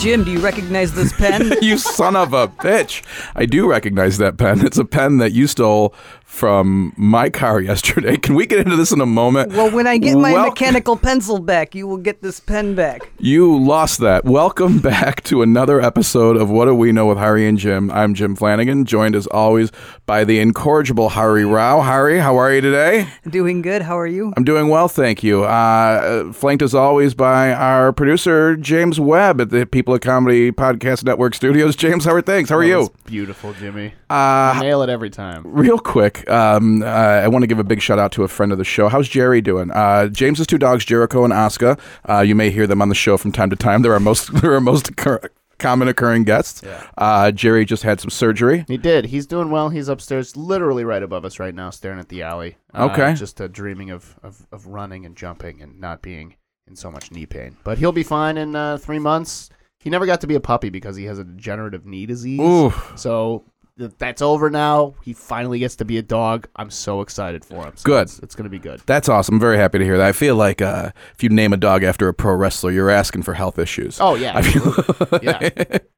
Jim, do you recognize this pen? you son of a bitch. I do recognize that pen. It's a pen that you stole from my car yesterday. Can we get into this in a moment? well, when I get my Wel- mechanical pencil back, you will get this pen back. You lost that. Welcome back to another episode of What Do We Know with Hari and Jim. I'm Jim Flanagan, joined as always by the incorrigible Hari Rao. Hari, how are you today? Doing good. How are you? I'm doing well, thank you. Uh, flanked as always by our producer, James Webb at the People of Comedy Podcast Network Studios. James, how are things? How are That you? beautiful, Jimmy. Uh, You nail it every time. Real quick, um, uh, I want to give a big shout out to a friend of the show. How's Jerry doing? Uh, James's two dogs, Jericho and Oscar. Uh, you may hear them on the show from time to time. They're our most they're our most occur- common occurring guests. Uh, Jerry just had some surgery. He did. He's doing well. He's upstairs, literally right above us right now, staring at the alley. Uh, Okay. Just uh, dreaming of, of, of running and jumping and not being in so much knee pain. But he'll be fine in uh, three months. He never got to be a puppy because he has a degenerative knee disease. Ooh. So th- that's over now. He finally gets to be a dog. I'm so excited for him. So Good. It's, it's going to be good. That's awesome. I'm very happy to hear that. I feel like uh, if you name a dog after a pro wrestler, you're asking for health issues. Oh, yeah. I yeah.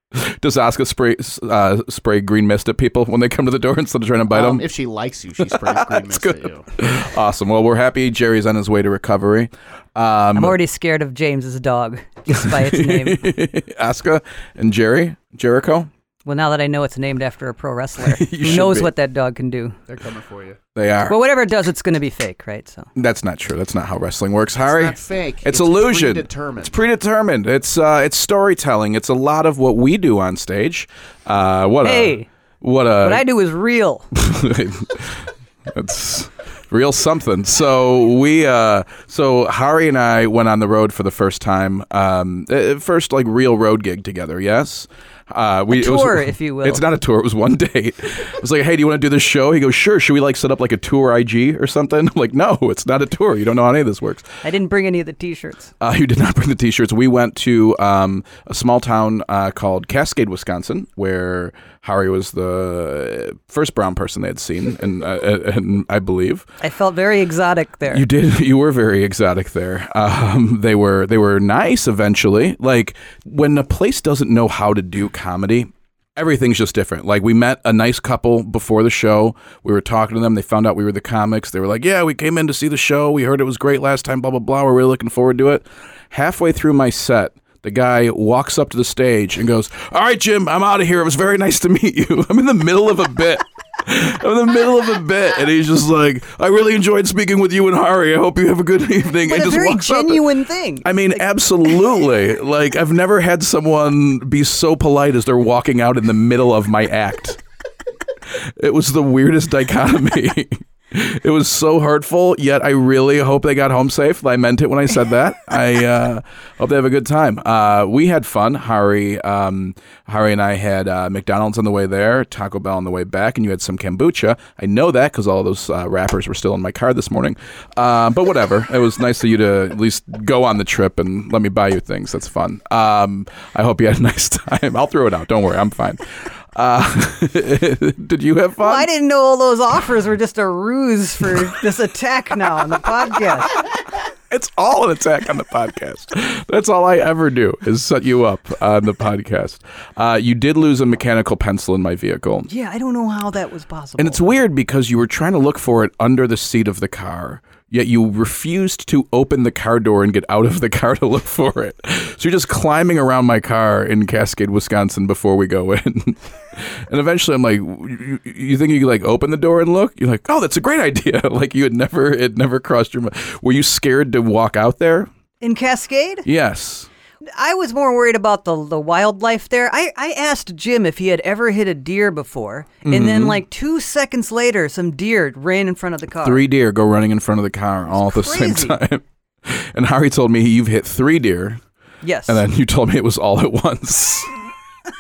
Does Oscar spray uh, spray green mist at people when they come to the door instead of trying to bite Um, them? if she likes you, she sprays green mist good. at you. awesome. Well, we're happy Jerry's on his way to recovery. Um, I'm already scared of James's dog just by its name. Oscar and Jerry Jericho. Well, now that I know it's named after a pro wrestler, You who knows be. what that dog can do? They're coming for you. They are. Well, whatever it does, it's going to be fake, right? So That's not true. That's not how wrestling works, Hari. It's not fake. It's, illusion. Predetermined. It's predetermined. It's uh, it's storytelling. It's a lot of what we do on stage. Uh, what Hey. a what a what I do is real. It's real something. So we, uh, so Hari and I went on the road for the first time. Um, uh, first like real road gig together. Yes. Uh, we it was- tour, if you will. It's not a tour. It was one date. I was like, "Hey, do you want to do this show?" He goes, "Sure." Should we like set up like a tour IG or something? I'm like, "No, it's not a tour. You don't know how any of this works." I didn't bring any of the T-shirts. Uh, you did not bring the T-shirts. We went to um, a small town uh, called Cascade, Wisconsin, where Hari was the first brown person they had seen, and, uh, and I believe I felt very exotic there. you did. You were very exotic there. Um, they were they were nice. Eventually, like when a place doesn't know how to do comedy. Everything's just different. Like we met a nice couple before the show. We were talking to them. They found out we were the comics. They were like, "Yeah, we came in to see the show. We heard it was great last time. Blah blah blah. We're really looking forward to it." Halfway through my set, the guy walks up to the stage and goes, "All right, Jim, I'm out of here. It was very nice to meet you." I'm in the middle of a bit. I'm in the middle of a bit, and he's just like, "I really enjoyed speaking with you and Hari. I hope you have a good evening." but and a just very walks up. genuine thing. I mean, absolutely. like I've never had someone be so polite as they're walking out in the middle of my act. It was the weirdest dichotomy. It was so hurtful, yet I really hope they got home safe. I meant it when I said that. I uh, hope they have a good time. Uh, we had fun. Hari, um, Hari and I had uh, McDonald's on the way there, Taco Bell on the way back, and you had some kombucha. I know that because all those uh, wrappers were still in my car this morning. Uh, but whatever. It was nice of you to at least go on the trip and let me buy you things. That's fun. Um, I hope you had a nice time. I'll throw it out. Don't worry. I'm fine. Uh, did you have fun? Well, I didn't know all those offers were just a ruse for this attack now on the podcast. It's all an attack on the podcast. That's all I ever do is set you up on the podcast. Uh, you did lose a mechanical pencil in my vehicle. Yeah, I don't know how that was possible. And it's weird because you were trying to look for it under the seat of the car, yet you refused to open the car door and get out of the car to look for it. So you're just climbing around my car in Cascade, Wisconsin before we go in. and eventually I'm like, you, you think you could like open the door and look? You're like, oh, that's a great idea. like you had never, it never crossed your mind. Were you scared to walk out there? in Cascade. Yes. I was more worried about the the wildlife there. I, I asked Jim if he had ever hit a deer before, and Mm-hmm. then like two seconds later, some deer ran in front of the car. Three deer go running in front of the car all at the same time. And Hari told me you've hit three deer. Yes. And then you told me it was all at once. I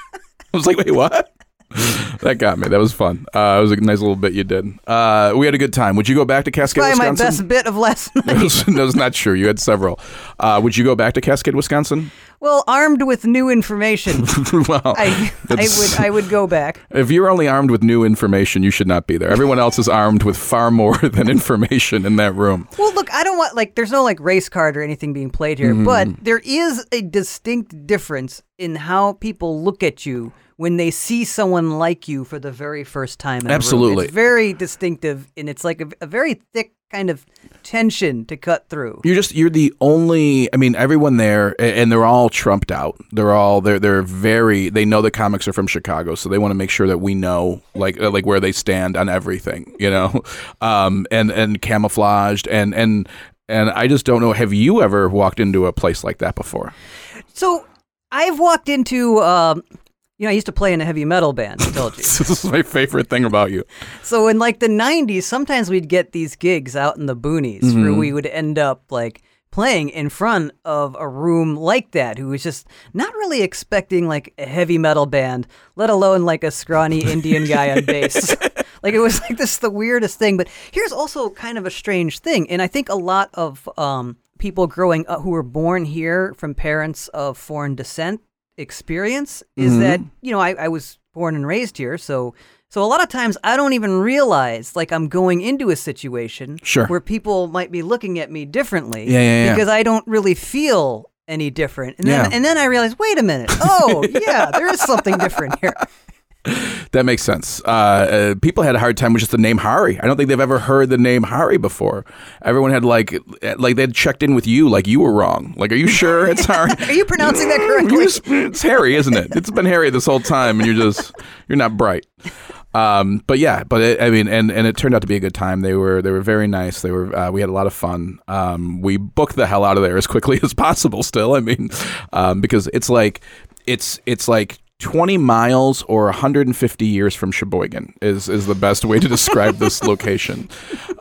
was like, wait, what? that got me. That was fun. Uh, it was a nice little bit you did. Uh, we had a good time. Would you go back to Cascade, Probably my Wisconsin? best bit of last night. That was- that was not true. You had several. Uh, would you go back to Cascade, Wisconsin? Well, armed with new information, well, I, I would I would go back. if you're only armed with new information, you should not be there. Everyone else is armed with far more than information in that room. Well, look, I don't want like there's no like race card or anything being played here, but there is a distinct difference in how people look at you when they see someone like you for the very first time. In a room. Absolutely. it's very distinctive, and it's like a, a very thick kind of tension to cut through. You're just you're the only. I mean, everyone there, and they're all trumped out. They're all they're they're very. They know the comics are from Chicago, so they want to make sure that we know like uh, like where they stand on everything. You know, um, and and camouflaged and and and I just don't know. Have you ever walked into a place like that before? So I've walked into. Um, you know, I used to play in a heavy metal band. I told you. this is my favorite thing about you. So in like the 90s, sometimes we'd get these gigs out in the boonies Mm-hmm. where we would end up like playing in front of a room like that who was just not really expecting like a heavy metal band, let alone like a scrawny Indian guy on bass. like it was like this the weirdest thing, but here's also kind of a strange thing and I think a lot of um people growing up who were born here from parents of foreign descent experience is that mm-hmm. you know I, I was born and raised here so so a lot of times i don't even realize like i'm going into a situation Sure. where people might be looking at me differently Yeah, yeah, yeah. because i don't really feel any different and then Yeah. and then i realize wait a minute oh yeah there is something different here That makes sense. Uh, uh, people had a hard time with just the name Hari. I don't think they've ever heard the name Hari before. Everyone had like, like they'd checked in with you, like you were wrong. Like, are you sure it's Hari? are you pronouncing that correctly just- it's Harry, isn't it? It's been Harry this whole time, and you're just you're not bright. Um, but yeah, but it, I mean, and and it turned out to be a good time. They were they were very nice. They were uh, we had a lot of fun. Um, we booked the hell out of there as quickly as possible. Still, I mean, um, because it's like it's it's like. 20 miles or 150 years from Sheboygan is, is the best way to describe this location.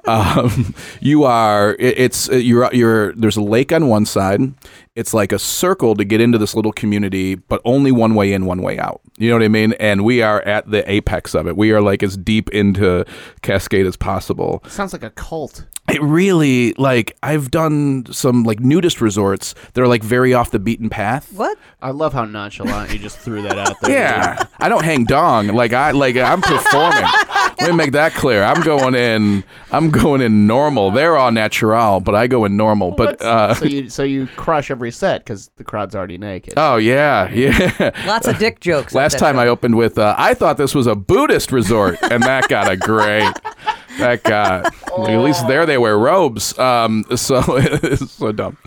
Um, you are it, it's you're you're there's a lake on one side. It's like a circle to get into this little community, but only one way in, one way out. You know what I mean? And we are at the apex of it. We are like as deep into Cascade as possible. Sounds like a cult. It really like I've done some like nudist resorts that are like very off the beaten path. what I love how nonchalant you just threw that out there. Yeah, I don't hang dong like I like I'm performing. Let me make that clear. I'm going in. I'm going in normal. They're all natural, but I go in normal. But uh, so you so you crush every set because the crowd's already naked. oh yeah, yeah. lots of dick jokes Last time show. I opened with, uh, I thought this was a Buddhist resort, and that got a great. That got at least there they wear robes. Um, so it's so dumb.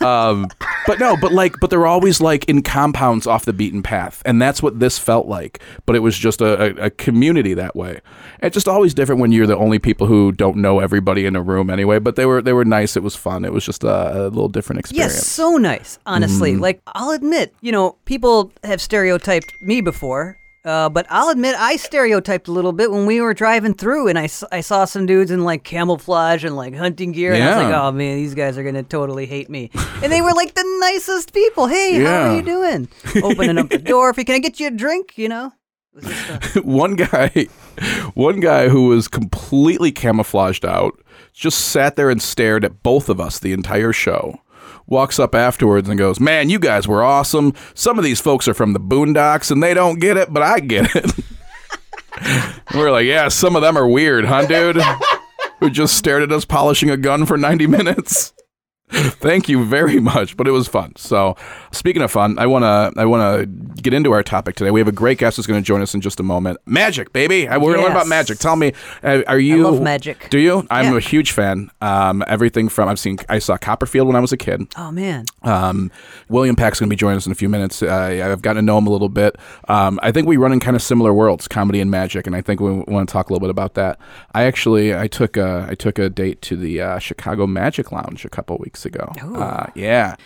Um, but no, but like, but they're always like in compounds off the beaten path, and that's what this felt like. But it was just a, a, a community that way. It's just always different when you're the only people who don't know everybody in a room anyway. But they were they were nice. It was fun. It was just a, a little different experience. Yes, so nice, honestly. Mm-hmm. Like, I'll admit, you know, people have stereotyped me before, uh, but I'll admit I stereotyped a little bit when we were driving through and I, I saw some dudes in like camouflage and like hunting gear. And I was like, oh man, these guys are going to totally hate me. And they were like the nicest people. Hey, how are you doing? Opening up the door. If you can I get you a drink, you know? One guy one guy who was completely camouflaged out just sat there and stared at both of us the entire show walks up afterwards and goes man you guys were awesome. Some of these folks are from the boondocks and they don't get it but i get it. We're like yeah some of them are weird huh dude? Who just stared at us polishing a gun for 90 minutes Thank you very much, but it was fun. So, speaking of fun, I wanna I wanna get into our topic today. We have a great guest who's going to join us in just a moment. Magic, baby. I- We're going to learn about magic. Tell me, uh, are you? I love magic. Do you? I'm Yeah. a huge fan. Um, everything from I've seen. I saw Copperfield when I was a kid. oh man. Um, William Pack's going to be joining us in a few minutes. Uh, I've gotten to know him a little bit. Um, I think we run in kind of similar worlds, comedy and magic, and I think we want to talk a little bit about that. I actually I took a I took a date to the uh, Chicago Magic Lounge a couple weeks ago. Uh, yeah.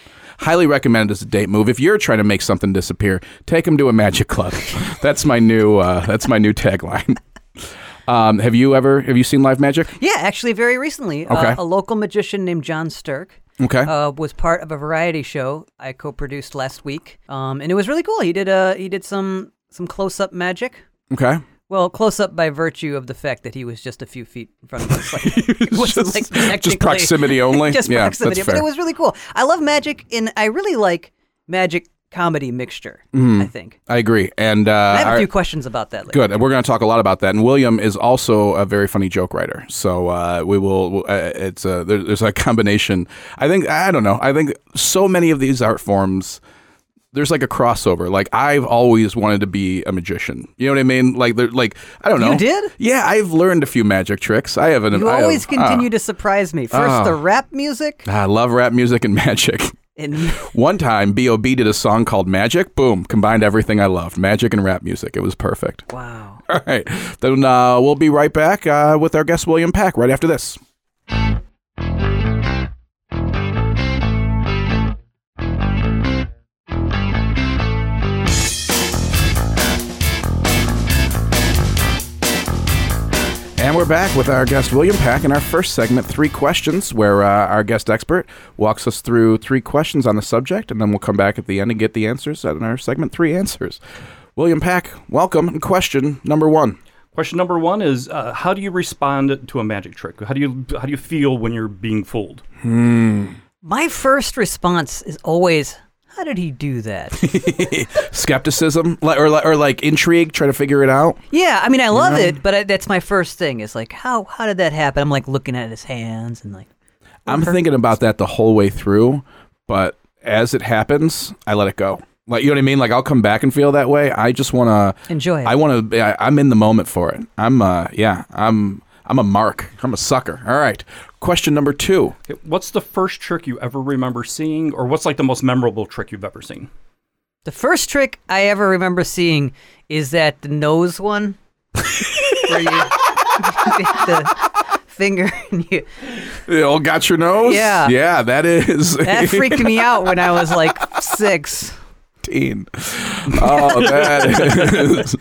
Highly recommended as a date move. If you're trying to make something disappear, take them to a magic club. that's my new. Uh, that's my new tagline. Um, have you ever have you seen live magic? Yeah, actually, very recently, Okay. uh, a local magician named John Sturk Okay. uh, was part of a variety show I co-produced last week, um, and it was really cool. He did uh, he did some some close-up magic. okay. Well, close up by virtue of the fact that he was just a few feet in front of us. Like, it wasn't just, like just proximity only. just yeah, proximity. But it was really cool. I love magic, and I really like magic comedy mixture. Mm-hmm. I think. I agree. And uh, I have a our- few questions about that. Later. Good, and we're going to talk a lot about that. And William is also a very funny joke writer, so uh, we will. Uh, it's a, there, there's a combination. I think I don't know. I think so many of these art forms. There's like a crossover. Like I've always wanted to be a magician. You know what I mean? Like, there, like I don't know. You did? Yeah, I've learned a few magic tricks. I have an. You I always have, uh, continue to surprise me. First, Ah. the rap music, I love rap music and magic. and One time, B.O.B. did a song called Magic. Boom, combined everything I loved magic and rap music. It was perfect. wow. All right. Then uh, we'll be right back uh, with our guest, William Pack, right after this. We're back with our guest, William Pack, in our first segment, Three Questions, where uh, our guest expert walks us through three questions on the subject, and then we'll come back at the end and get the answers in our segment, Three Answers. William Pack, welcome. Question number one. Question number one is: uh, How do you respond to a magic trick? How do you how do you feel when you're being fooled? My first response is always, "How did he do that?" Skepticism, or, or like intrigue, try to figure it out. yeah, I mean, I love it, but I, that's my first thing. Is like, how how did that happen? I'm like looking at his hands and like, I'm thinking about that the whole way through, but as it happens, I let it go. Like you know what I mean? Like I'll come back and feel that way. I just want to enjoy it. I want to. I'm in the moment for it. I'm. Uh. Yeah. I'm. I'm a mark. I'm a sucker. All right. Question number two. Okay, What's the first trick you ever remember seeing, or what's like the most memorable trick you've ever seen? the first trick I ever remember seeing is that the nose one, where you the finger and you. It all got your nose. Yeah. Yeah. That is. That freaked me out when I was like six. 18. Oh, that is.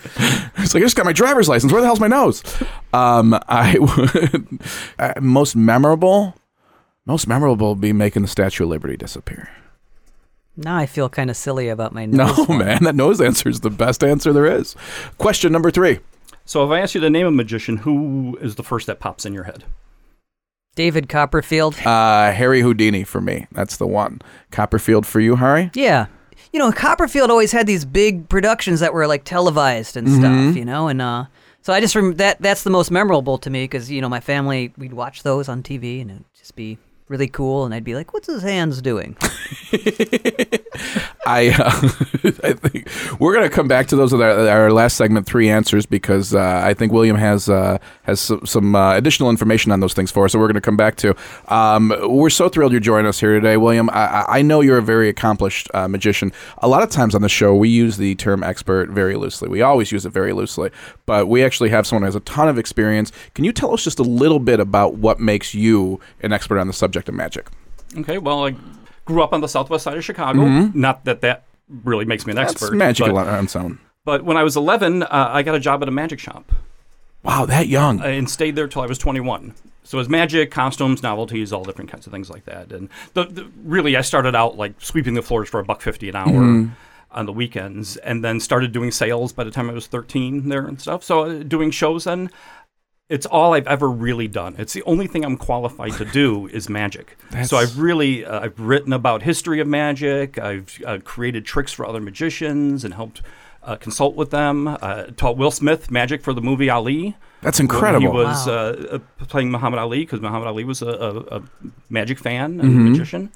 It's like, I just got my driver's license. Where the hell's my nose? Um, I would. uh, most memorable? Most memorable would be making the Statue of Liberty disappear. Now I feel kind of silly about my No, nose. one. man. That nose answer is the best answer there is. Question number three. So if I ask you to name a magician, who is the first that pops in your head? David Copperfield. Uh, Harry Houdini for me. That's the one. Copperfield for you, Hari? Yeah. You know, Copperfield always had these big productions that were like televised and stuff, you know, and uh so I just rem- that that's the most memorable to me because you know my family we'd watch those on TV and it'd just be really cool and I'd be like, "What's his hands doing?" I, uh, I think we're gonna come back to those with our, our last segment, three answers, because uh, I think William has uh, has some, some uh, additional information on those things for us. So we're gonna come back to. Um, we're so thrilled you're joining us here today, William. I, I- know you're a very accomplished uh, magician. A lot of times on the show, we use the term expert very loosely. We always use it very loosely, but we actually have someone who has a ton of experience. Can you tell us just a little bit about what makes you an expert on the subject of magic? Okay, well, I grew up on the southwest side of Chicago. Not that that really makes me an That's expert. magic but, on its own. but when I was 11, uh, I got a job at a magic shop Wow, that young. and stayed there till I was 21. So it was magic, costumes, novelties, all different kinds of things like that. And the, the, really, I started out like sweeping the floors for a buck fifty an hour on the weekends, and then started doing sales by the time I was 13 there and stuff. So uh, doing shows then. It's all I've ever really done. It's the only thing I'm qualified to do is magic. That's- So I've really uh, I've written about history of magic. I've uh, created tricks for other magicians and helped uh, consult with them. Uh, taught Will Smith magic for the movie Ali. That's incredible. He was Wow. uh, uh, playing Muhammad Ali because Muhammad Ali was a, a, a magic fan and Mm-hmm. magician,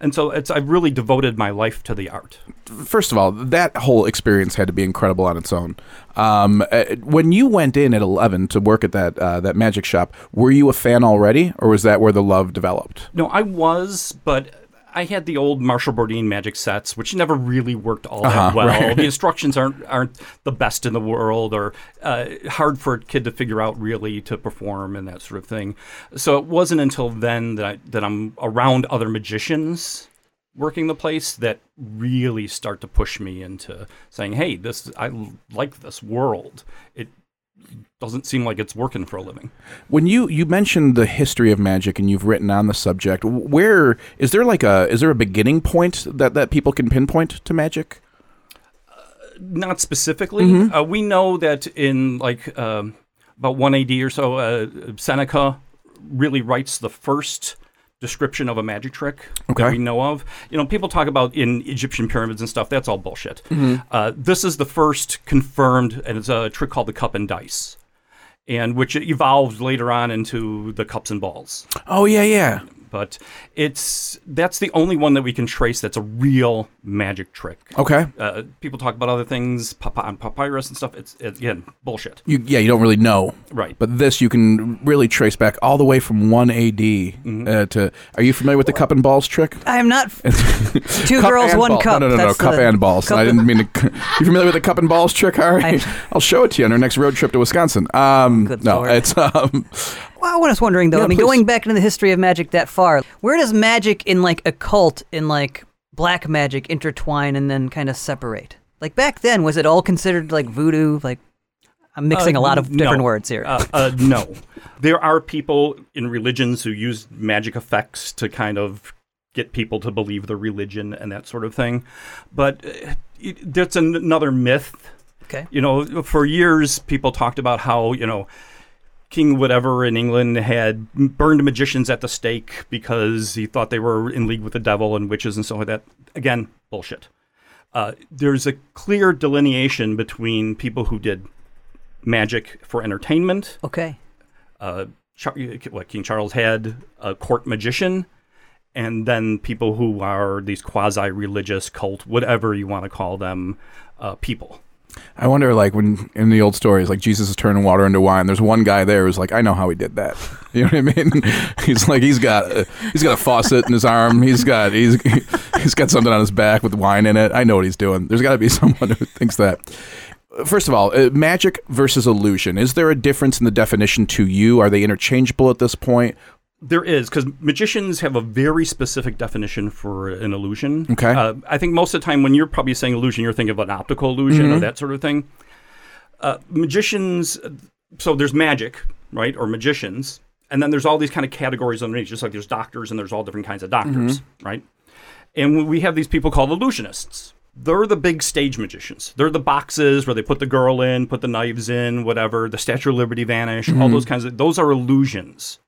and so it's I've really devoted my life to the art. first of all, that whole experience had to be incredible on its own. Um, uh, when you went in at 11 to work at that uh, that magic shop, were you a fan already, or was that where the love developed? No, I was, but I had the old Marshall Brodien magic sets, which never really worked all Uh-huh, that well. right. The instructions aren't aren't the best in the world, or uh, hard for a kid to figure out really to perform and that sort of thing. So it wasn't until then that I, that I'm around other magicians working the place that really start to push me into saying, "Hey, this I like this world. It doesn't seem like it's working for a living." When you you mentioned the history of magic and you've written on the subject, where is there like a is there a beginning point that that people can pinpoint to magic? not specifically. Uh, we know that in like um, about 1 AD or so, uh, Seneca really writes the first description of a magic trick Okay. that we know of. You know, people talk about in Egyptian pyramids and stuff. That's all bullshit. Uh, this is the first confirmed, and it's a trick called the cup and dice, and which evolved later on into the cups and balls. Oh yeah, yeah. But it's that's the only one that we can trace that's a real magic trick. Okay. Uh, people talk about other things pap- on papyrus and stuff. It's, it's again bullshit. You, yeah, you don't really know, Right. but this you can really trace back all the way from one AD Mm-hmm. uh, to. Are you familiar with the cup and balls trick? I am not. Two girls, one ball- cup. No, no, no, no. Cup and balls. cup I didn't mean to. You familiar with the cup and balls trick, Hari? I- I'll show it to you on our next road trip to Wisconsin. Um, Good no, Lord. it's um, Well, I was wondering though. Yeah, I mean, please. going back into the history of magic that far, where does magic in like occult in like black magic intertwine and then kind of separate? Like back then, was it all considered like voodoo? Like I'm mixing Uh, a lot of no. different words here. Uh, uh, no. There are people in religions who use magic effects to kind of get people to believe the religion and that sort of thing. But uh, it, that's an- another myth. okay. You know, for years, people talked about how, you know, King whatever in England had burned magicians at the stake because he thought they were in league with the devil and witches and so like that. Again, bullshit. Uh, there's a clear delineation between people who did magic for entertainment. Okay. Uh, Char- what King Charles had a court magician, and then people who are these quasi-religious cult, whatever you want to call them, uh, people. I wonder, like when in the old stories, like Jesus is turning water into wine. There's one guy there who's like, I know how he did that. You know what I mean? he's like, he's got, a, he's got a faucet in his arm. He's got, he's, he's got something on his back with wine in it. I know what he's doing. There's got to be someone who thinks that. First of all, uh, magic versus illusion. Is there a difference in the definition to you? Are they interchangeable at this point? There is because magicians have a very specific definition for an illusion. Okay. Uh, I think most of the time when you're probably saying illusion, you're thinking of an optical illusion or that sort of thing. Uh, magicians, so there's magic, right, or magicians, and then there's all these kind of categories underneath. Just like there's doctors and there's all different kinds of doctors, right? And we have these people called illusionists. They're the big stage magicians. They're the boxes where they put the girl in, put the knives in, whatever. The Statue of Liberty vanish. All those kinds of those are illusions.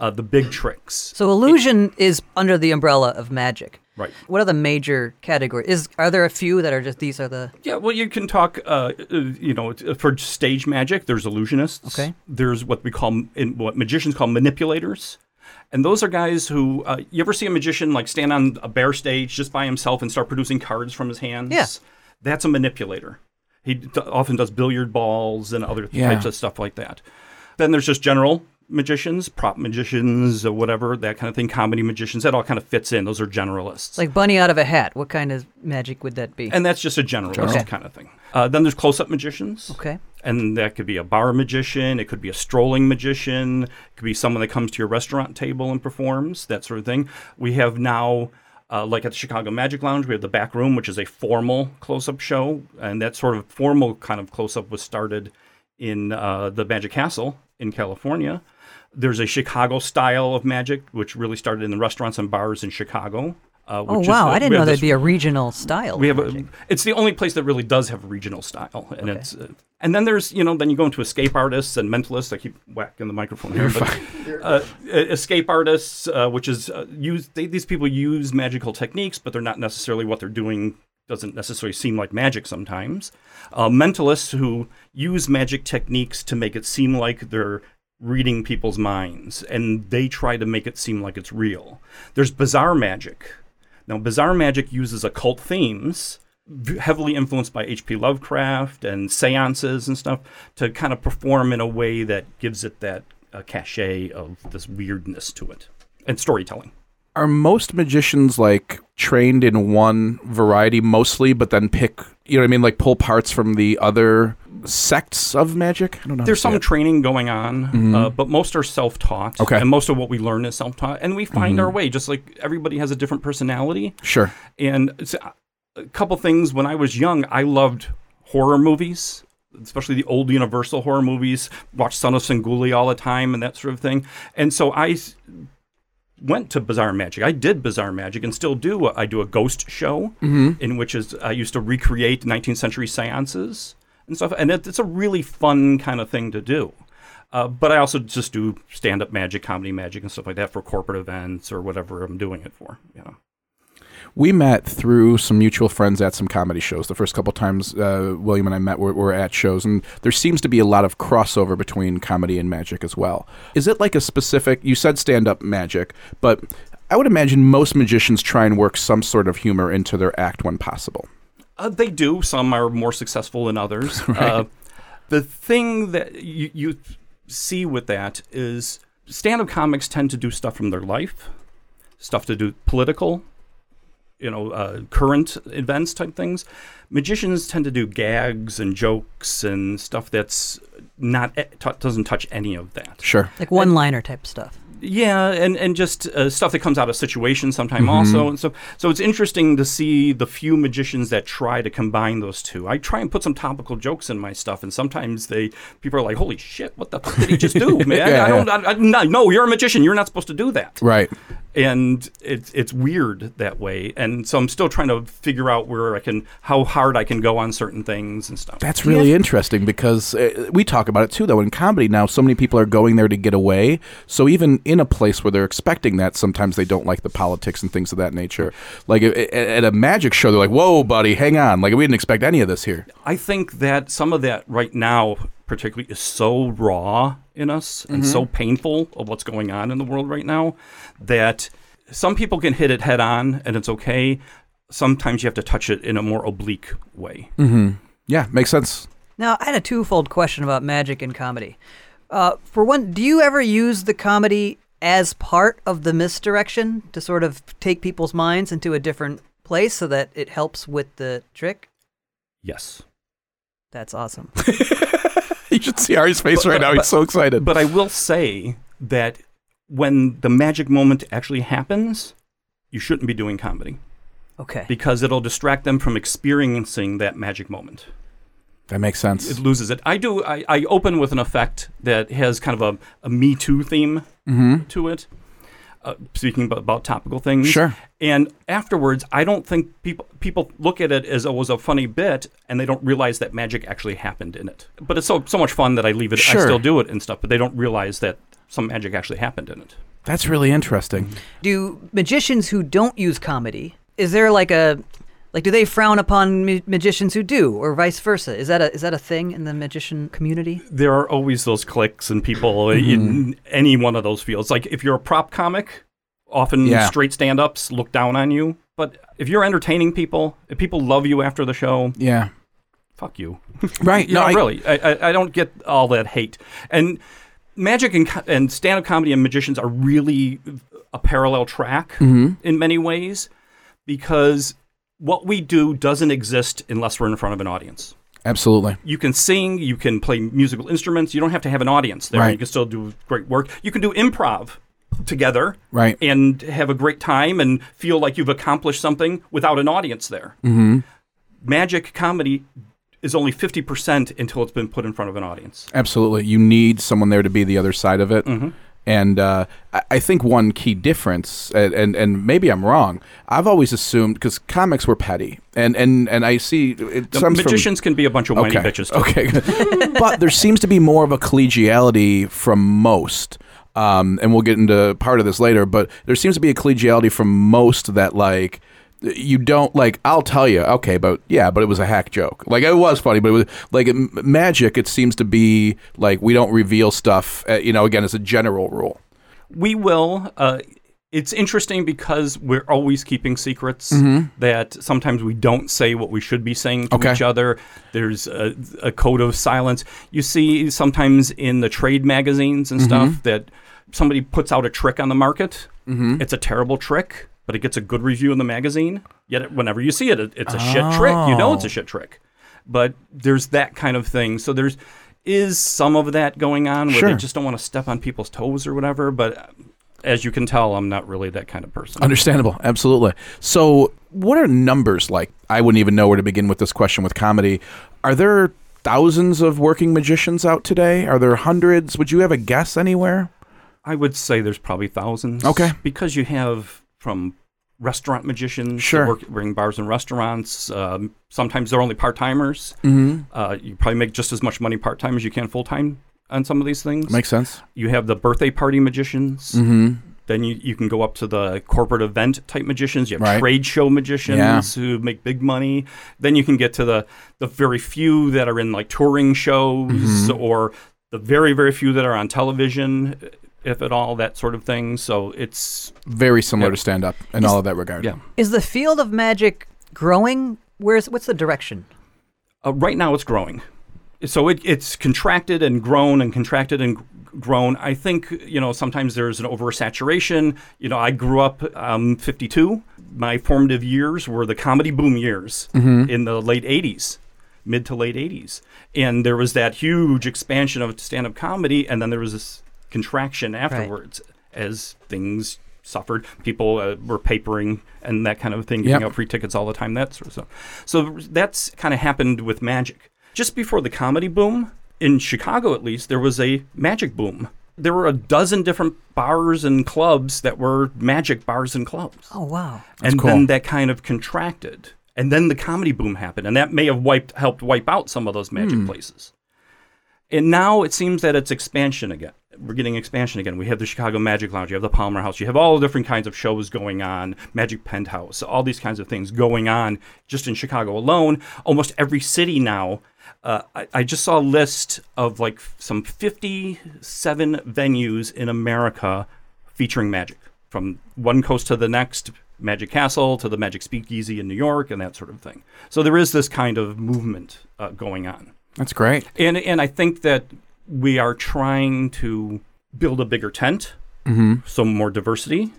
Uh, the big tricks. So illusion is under the umbrella of magic. Right. What are the major categories? Is are there a few that are just these are the Yeah, well, you can talk. Uh, uh, you know, for stage magic, there's illusionists. Okay. There's what we call in what magicians call manipulators, and those are guys who. Uh, you ever see a magician like stand on a bare stage just by himself and start producing cards from his hands? Yeah. That's a manipulator. He d- often does billiard balls and other Yeah. types of stuff like that. Then there's just general magicians, prop magicians, or whatever that kind of thing. Comedy magicians. That all kind of fits in. Those are generalists. like bunny out of a hat? What kind of magic would that be? and that's just a generalist Okay. kind of thing. Uh, then there's close-up magicians. okay. And that could be a bar magician, it could be a strolling magician, it could be someone that comes to your restaurant table and performs, that sort of thing. We have now, uh, like at the Chicago Magic Lounge, we have the back room, which is a formal close up show. And that sort of formal kind of close up was started in uh, the Magic Castle in California. There's a Chicago style of magic, which really started in the restaurants and bars in Chicago. Uh, Oh which is, wow, uh, I didn't know there'd this be a regional style. we have a, it's the only place that really does have a regional style and Okay. it's uh, and then there's you know then you go into escape artists and mentalists i keep whacking the microphone here but uh, escape artists uh, which is uh, use they, these people use magical techniques but they're not necessarily what they're doing doesn't necessarily seem like magic sometimes uh, mentalists who use magic techniques to make it seem like they're reading people's minds and they try to make it seem like it's real there's bizarre magic now, Bizarre Magic uses occult themes, heavily influenced by H.P. Lovecraft and seances and stuff, to kind of perform in a way that gives it that uh, cachet of this weirdness to it and storytelling. Are most magicians like trained in one variety mostly, but then pick, you know what I mean, like pull parts from the other sects of magic? I don't know. There's some it. training going on, uh, but most are self-taught. Okay. And most of what we learn is self-taught, and we find our way. Just like everybody has a different personality, Sure. And uh, a couple things when I was young, I loved horror movies, especially the old Universal horror movies. Watched Son of Sanguli all the time and that sort of thing. And so I went to Bizarre Magic. I did Bizarre Magic and still do. I do a ghost show in which is I used to recreate 19th century seances and stuff. And it, it's a really fun kind of thing to do. Uh, but I also just do stand up magic, comedy magic, and stuff like that for corporate events or whatever I'm doing it for. You know. We met through some mutual friends at some comedy shows. The first couple times uh, William and I met were, were at shows, and there seems to be a lot of crossover between comedy and magic as well. Is it like a specific? You said stand up magic, but I would imagine most magicians try and work some sort of humor into their act when possible. Uh, they do. Some are more successful than others. uh, the thing that you, you see with that is stand-up comics tend to do stuff from their life, stuff to do political, you know, uh, current events type things. Magicians tend to do gags and jokes and stuff that's not eh, t- doesn't touch any of that. Sure. Like one liner type stuff. Yeah, and and just uh, stuff that comes out of situation sometime Mm-hmm. also, and so so it's interesting to see the few magicians that try to combine those two. I try and put some topical jokes in my stuff, and sometimes they people are like, "Holy shit, what the fuck did he just do, man? Yeah, I don't, I, I, no, no, you're a magician. You're not supposed to do that." Right. And it's it's weird that way and so i'm still trying to figure out where i can how hard i can go on certain things and stuff That's really interesting because uh, we talk about it too, though. In comedy now, so many people are going there to get away. So even in a place where they're expecting that, sometimes they don't like the politics and things of that nature. Like a- a- at a magic show, they're like, "Whoa, buddy, hang on! Like we didn't expect any of this here." i think that some of that right now particularly is so raw in us and so painful of what's going on in the world right now that some people can hit it head on and it's okay sometimes you have to touch it in a more oblique way Yeah, makes sense. Now, I had a twofold question about magic and comedy. Uh, for one, do you ever use the comedy as part of the misdirection to sort of take people's minds into a different place so that it helps with the trick? yes That's awesome. You should see Ari's face right now. He's so excited. But I will say that when the magic moment actually happens, you shouldn't be doing comedy Okay. because it'll distract them from experiencing that magic moment. that makes sense. It loses it. I do. I, I open with an effect that has kind of a, a Me Too theme mm-hmm. to it. Uh, speaking about, about topical things, Sure. And afterwards, I don't think people people look at it as it was a funny bit, and they don't realize that magic actually happened in it. But it's so so much fun that I leave it. Sure. I still do it and stuff, but they don't realize that some magic actually happened in it. That's really interesting. do magicians who don't use comedy, is there like a like do they frown upon ma- magicians who do or vice versa? Is that a is that a thing in the magician community? there are always those cliques and people in any one of those fields. Like if you're a prop comic, often Yeah. straight stand-ups look down on you. But if you're entertaining people, if people love you after the show, Yeah. fuck you. Right. You no, know, I- really, I, I, I don't get all that hate. And magic and, and stand-up comedy and magicians are really a parallel track Mm-hmm. in many ways because what we do doesn't exist unless we're in front of an audience Absolutely. you can sing, you can play musical instruments. You don't have to have an audience there. Right. You can still do great work. You can do improv together Right. and have a great time and feel like you've accomplished something without an audience there. Mm-hmm. Magic comedy is only 50% until it's been put in front of an audience. Absolutely. You need someone there to be the other side of it. Mm-hmm. And uh, I- think one key difference, and, and, and maybe I'm wrong, I've always assumed, because comics were petty. And, and, and I see it The comes from- magicians can be a bunch of whiny okay. bitches too. Okay. but there seems to be more of a collegiality from most. Um, and we'll get into part of this later, but there seems to be a collegiality from most that like you don't like I'll tell you, okay, but yeah, but it was a hack joke. Like it was funny, but it was like magic it seems to be like we don't reveal stuff, uh, you know, again as a general rule. We will. Uh, it's interesting because we're always keeping secrets that sometimes we don't say what we should be saying to Okay. each other. There's a, a code of silence. You see sometimes in the trade magazines and stuff that somebody puts out a trick on the market. It's a terrible trick, but it gets a good review in the magazine. Yet it- whenever you see it, it it's a shit trick. You know it's a shit trick. But there's that kind of thing. So there's is some of that going on where Sure. they just don't want to step on people's toes or whatever. But uh, as you can tell, I'm not really that kind of person. Understandable, absolutely. So, what are numbers like? I wouldn't even know where to begin with this question with comedy. Are there thousands of working magicians out today? Are there hundreds? Would you have a guess anywhere? I would say there's probably thousands. Okay. Because you have from restaurant magicians Sure. work, working bars and restaurants. Um, sometimes they're only part timers. Mm-hmm. Uh, you probably make just as much money part time as you can full time. on some of these things. Makes sense. you have the birthday party magicians. Mm-hmm. Then you, you can go up to the corporate event type magicians. You have Right. trade show magicians Yeah. who make big money. Then you can get to the the very few that are in like touring shows Mm-hmm. or the very very few that are on television, if at all, that sort of thing. So it's Very similar Yeah. to stand up in all of that regard. yeah. Is the field of magic growing? Where's what's the direction? Uh, right now, it's growing. So it, it's contracted and grown and contracted and grown. I think you know sometimes there's an oversaturation. You know, I grew up um, 52. My formative years were the comedy boom years in the late 80s, mid to late 80s, and there was that huge expansion of stand-up comedy, and then there was this contraction afterwards as things suffered. People uh, were papering and that kind of thing, giving Yep. out free tickets all the time, that sort of stuff. So that's kind of happened with magic. Just before the comedy boom, in Chicago at least, there was a magic boom. There were a dozen different bars and clubs that were magic bars and clubs. Oh wow! and cool. then that kind of contracted. And then the comedy boom happened, and that may have wiped helped wipe out some of those magic places. And now it seems that it's expansion again. We're getting expansion again. We have the Chicago Magic Lounge, you have the Palmer House, you have all different kinds of shows going on, Magic Penthouse, all these kinds of things going on just in Chicago alone. Almost every city now. Uh, I, I just saw a list of like some 57 venues in America featuring magic from one coast to the next magic castle to the magic speakeasy in new york and that sort of thing so there is this kind of movement uh, going on That's great. and and i think that we are trying to build a bigger tent Mm-hmm. so more diversity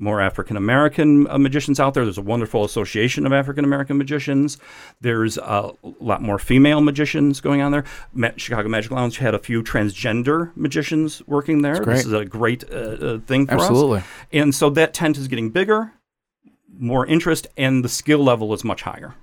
more African American uh, magicians out there. There's a wonderful association of African American magicians. There's a lot more female magicians going on there. Ma- Chicago Magic Lounge had a few transgender magicians working there. This is a great uh, uh, thing for us. Absolutely. And so that tent is getting bigger, more interest, and the skill level is much higher.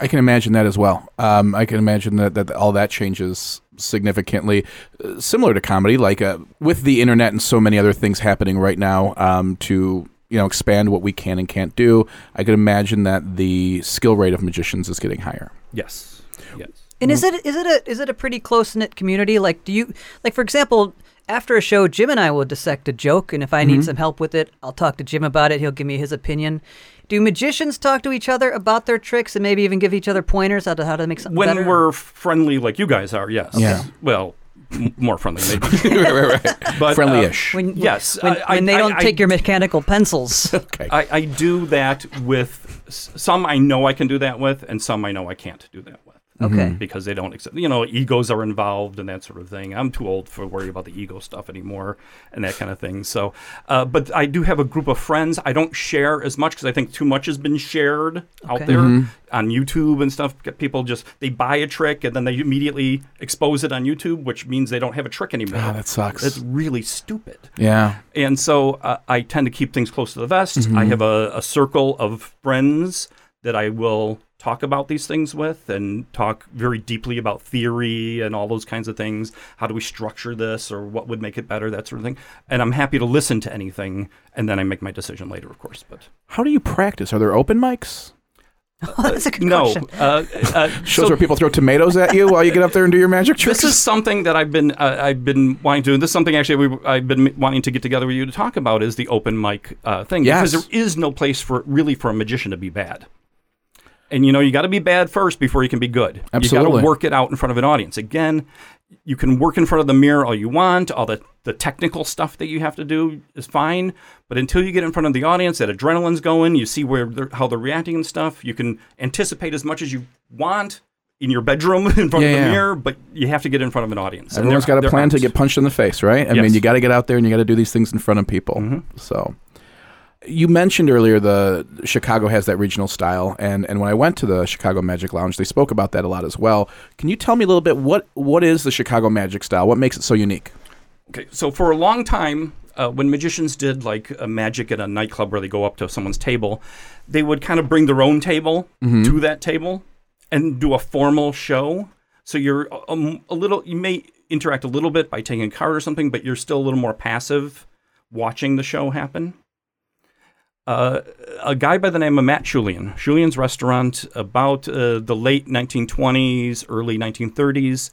I can imagine that as well. Um, I can imagine that, that all that changes significantly, uh, similar to comedy, like uh, with the internet and so many other things happening right now um, to you know expand what we can and can't do. I could imagine that the skill rate of magicians is getting higher. Yes. Yes. And is it is it a is it a pretty close knit community? Like, do you like, for example, after a show, Jim and I will dissect a joke, and if I need some help with it, I'll talk to Jim about it. He'll give me his opinion. Do magicians talk to each other about their tricks and maybe even give each other pointers how to how to make something When better? we're friendly like you guys are, yes. Yeah. Well, m- more friendly maybe. right, right, right. But, uh, Friendly-ish. when yes, when, I- when they I- don't I- take your mechanical pencils. okay. I, I do that with s- some I know I can do that with, and some I know I can't do that with. Okay. because they don't accept you know egos are involved and that sort of thing i'm too old for worry about the ego stuff anymore and that kind of thing so uh, but i do have a group of friends i don't share as much because i think too much has been shared out Okay. there Mm-hmm. on youtube and stuff Get people just they buy a trick and then they immediately expose it on youtube which means they don't have a trick anymore Ah, that sucks. it's really stupid yeah. and so uh, I tend to keep things close to the vest. I have a, a circle of friends that I will talk about these things with and talk very deeply about theory and all those kinds of things. How do we structure this or what would make it better, that sort of thing. And I'm happy to listen to anything and then I make my decision later, of course. But How do you practice? Are there open mics? oh, that's a good no. question. Uh, uh, Shows so- where people throw tomatoes at you while you get up there and do your magic tricks? This is something that I've been uh, I've been wanting to do. This is something actually we, I've been wanting to get together with you to talk about is the open mic uh, thing Yes. because there is no place for really for a magician to be bad. And you know you got to be bad first before you can be good. You got to work it out in front of an audience. Again, you can work in front of the mirror all you want. All the the technical stuff that you have to do is fine, but until you get in front of the audience, that adrenaline's going. You see where they're, how they're reacting and stuff. You can anticipate as much as you want in your bedroom in front Yeah, of the yeah. mirror, but you have to get in front of an audience. Everyone's got a plan to get punched in the face, right? I mean, Yes. Mm-hmm. you got to get out there and you got to do these things in front of people. So, you mentioned earlier the Chicago has that regional style, and and when I went to the Chicago Magic Lounge, they spoke about that a lot as well. Can you tell me a little bit what what is the Chicago Magic style? What makes it so unique? Okay, so for a long time, uh, when magicians did like a magic at a nightclub where they go up to someone's table, they would kind of bring their own table to that table and do a formal show. So you're um, a little, you may interact a little bit by taking a card or something, but you're still a little more passive watching the show happen. Uh, a guy by the name of Matt Schulien, Schulien's restaurant, about uh, the late 1920s, early 1930s,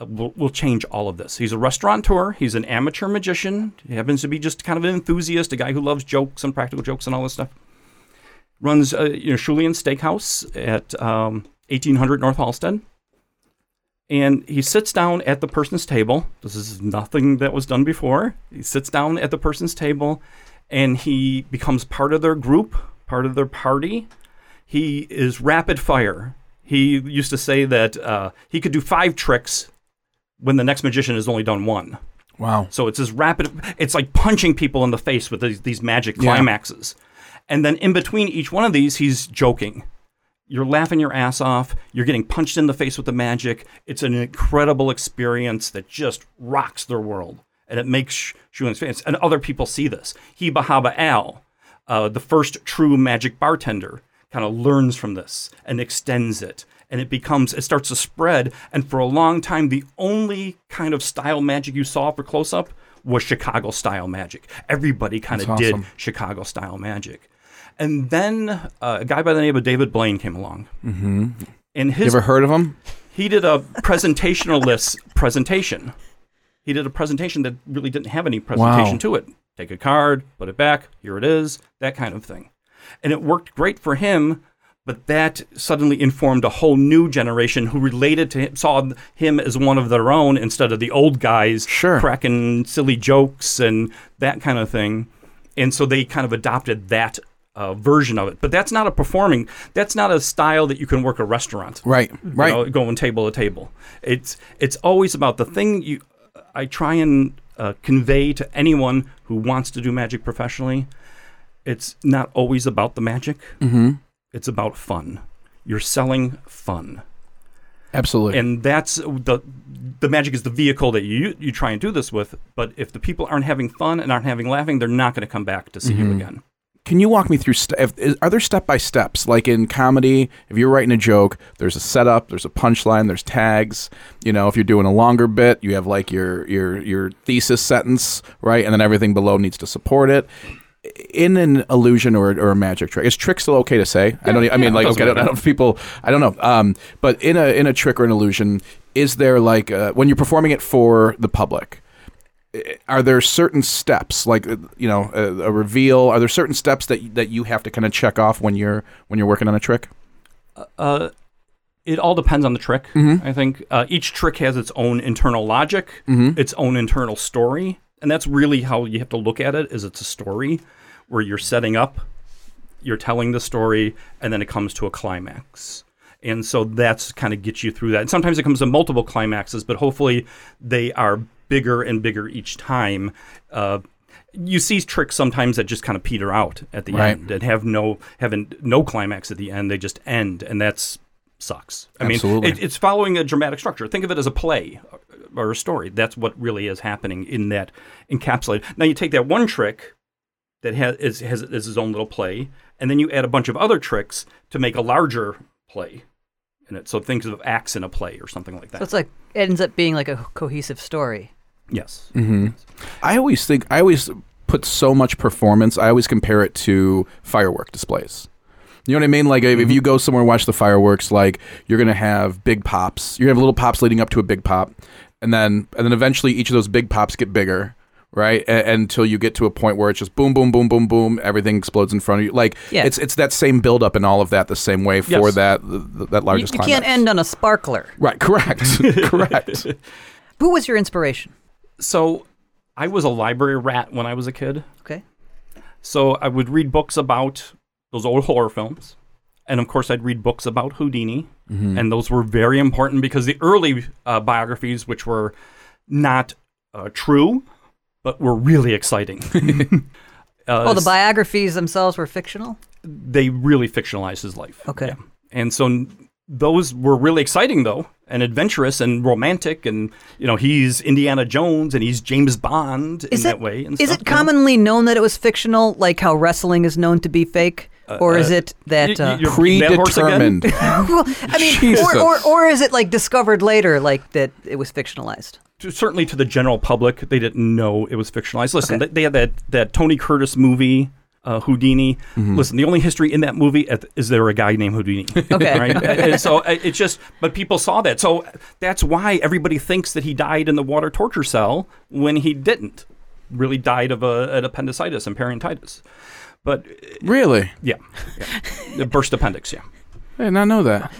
uh, will, will change all of this. He's a restaurateur. He's an amateur magician. He happens to be just kind of an enthusiast, a guy who loves jokes and practical jokes and all this stuff. Runs uh, you know Schulien Steakhouse at um, 1800 North Halsted. And he sits down at the person's table. This is nothing that was done before. He sits down at the person's table and he becomes part of their group, part of their party. He is rapid fire. He used to say that uh, he could do five tricks when the next magician has only done one. Wow. So it's as rapid. It's like punching people in the face with these, these magic Yeah. climaxes. And then in between each one of these, he's joking. You're laughing your ass off. You're getting punched in the face with the magic. It's an incredible experience that just rocks their world. And it makes Sh- Schulien's famous. And other people see this. Heba Haba Al, uh, the first true magic bartender, kind of learns from this and extends it. And it becomes, it starts to spread. And for a long time, the only kind of style magic you saw for close up was Chicago style magic. Everybody kind of That's did. Chicago style magic. And then uh, a guy by the name of David Blaine came along. Mm-hmm. And You ever heard of him? he did a presentationalist presentation. He did a presentation that really didn't have any presentation Wow. to it. Take a card, put it back, here it is, that kind of thing. And it worked great for him, but that suddenly informed a whole new generation who related to him, saw him as one of their own instead of the old guys Sure. cracking silly jokes and that kind of thing. And so they kind of adopted that uh, version of it. But that's not a performing, that's not a style that you can work a restaurant Right. you Right. know, going table to table. It's it's always about the thing you. I try and uh, convey to anyone who wants to do magic professionally. It's not always about the magic. Mm-hmm. It's about fun. You're selling fun, Absolutely. and that's the the magic is the vehicle that you you try and do this with. But if the people aren't having fun and aren't having laughing, they're not going to come back to see you again. Can you walk me through? St- if, is, are there step by steps? Like in comedy, if you're writing a joke, there's a setup, there's a punchline, there's tags. You know, if you're doing a longer bit, you have like your your your thesis sentence, right, and then everything below needs to support it. In an illusion or, or a magic trick, is trick still okay to say? I don't. I mean, like, okay, I don't, I don't know if people. I don't know. Um, but in a in a trick or an illusion, is there like uh, when you're performing it for the public? Are there certain steps like uh, you know a, a reveal are there certain steps that that you have to kind of check off when you're when you're working on a trick Uh, it all depends on the trick. I think uh, each trick has its own internal logic, its own internal story, and that's really how you have to look at it. Is it's a story where you're setting up, you're telling the story, and then it comes to a climax. And so that's kind of gets you through that. And sometimes it comes to multiple climaxes, but hopefully they are bigger and bigger each time. Uh, you see tricks sometimes that just kind of peter out at the Right. end and have no having no climax at the end. They just end, and that's sucks. I Absolutely. mean, it, it's following a dramatic structure. Think of it as a play or a story. That's what really is happening in that encapsulated. Now you take that one trick that has is, has is his own little play, and then you add a bunch of other tricks to make a larger play in it. So think of acts in a play or something like that. So it's like it ends up being like a cohesive story. Yes. Hmm. i always think i always put so much performance i always compare it to firework displays you know what I mean? Like if- if you go somewhere and watch the fireworks, like you're gonna have big pops. You're gonna have little pops leading up to a big pop, and then and then eventually each of those big pops get bigger, right? A- until you get to a point where it's just boom, boom, boom, boom, boom. Everything explodes in front of you. Like Yeah. it's it's that same buildup and all of that the same way for Yes. that th- th- that You, largest. you can't end on a sparkler. Right. Correct. correct. Who was your inspiration? So I was a library rat when I was a kid. Okay. So I would read books about those old horror films. And of course, I'd read books about Houdini. And those were very important because the early uh, biographies, which were not uh, true, but were really exciting. uh, Oh, the biographies themselves were fictional. they really fictionalized his life. Okay. Yeah. And so n- those were really exciting though and adventurous and romantic and you know he's Indiana Jones and he's James Bond in Is that way and is stuff, it you know? commonly known that it was fictional, like how wrestling is known to be fake, or is it that? Uh, you're beating that horse again? Predetermined. well, I mean, or, or or is it like discovered later, like that it was fictionalized? To- certainly to the general public they didn't know it was fictionalized listen Okay. they, they had that that Tony Curtis movie uh, Houdini. Listen, the only history in that movie at- is there a guy named Houdini. Okay. right? and so uh, it's just, but people saw that, so that's why everybody thinks that he died in the water torture cell when he didn't. Really died of a, an appendicitis and peritonitis. But Really? yeah, yeah. the burst appendix. Yeah. I did not know that.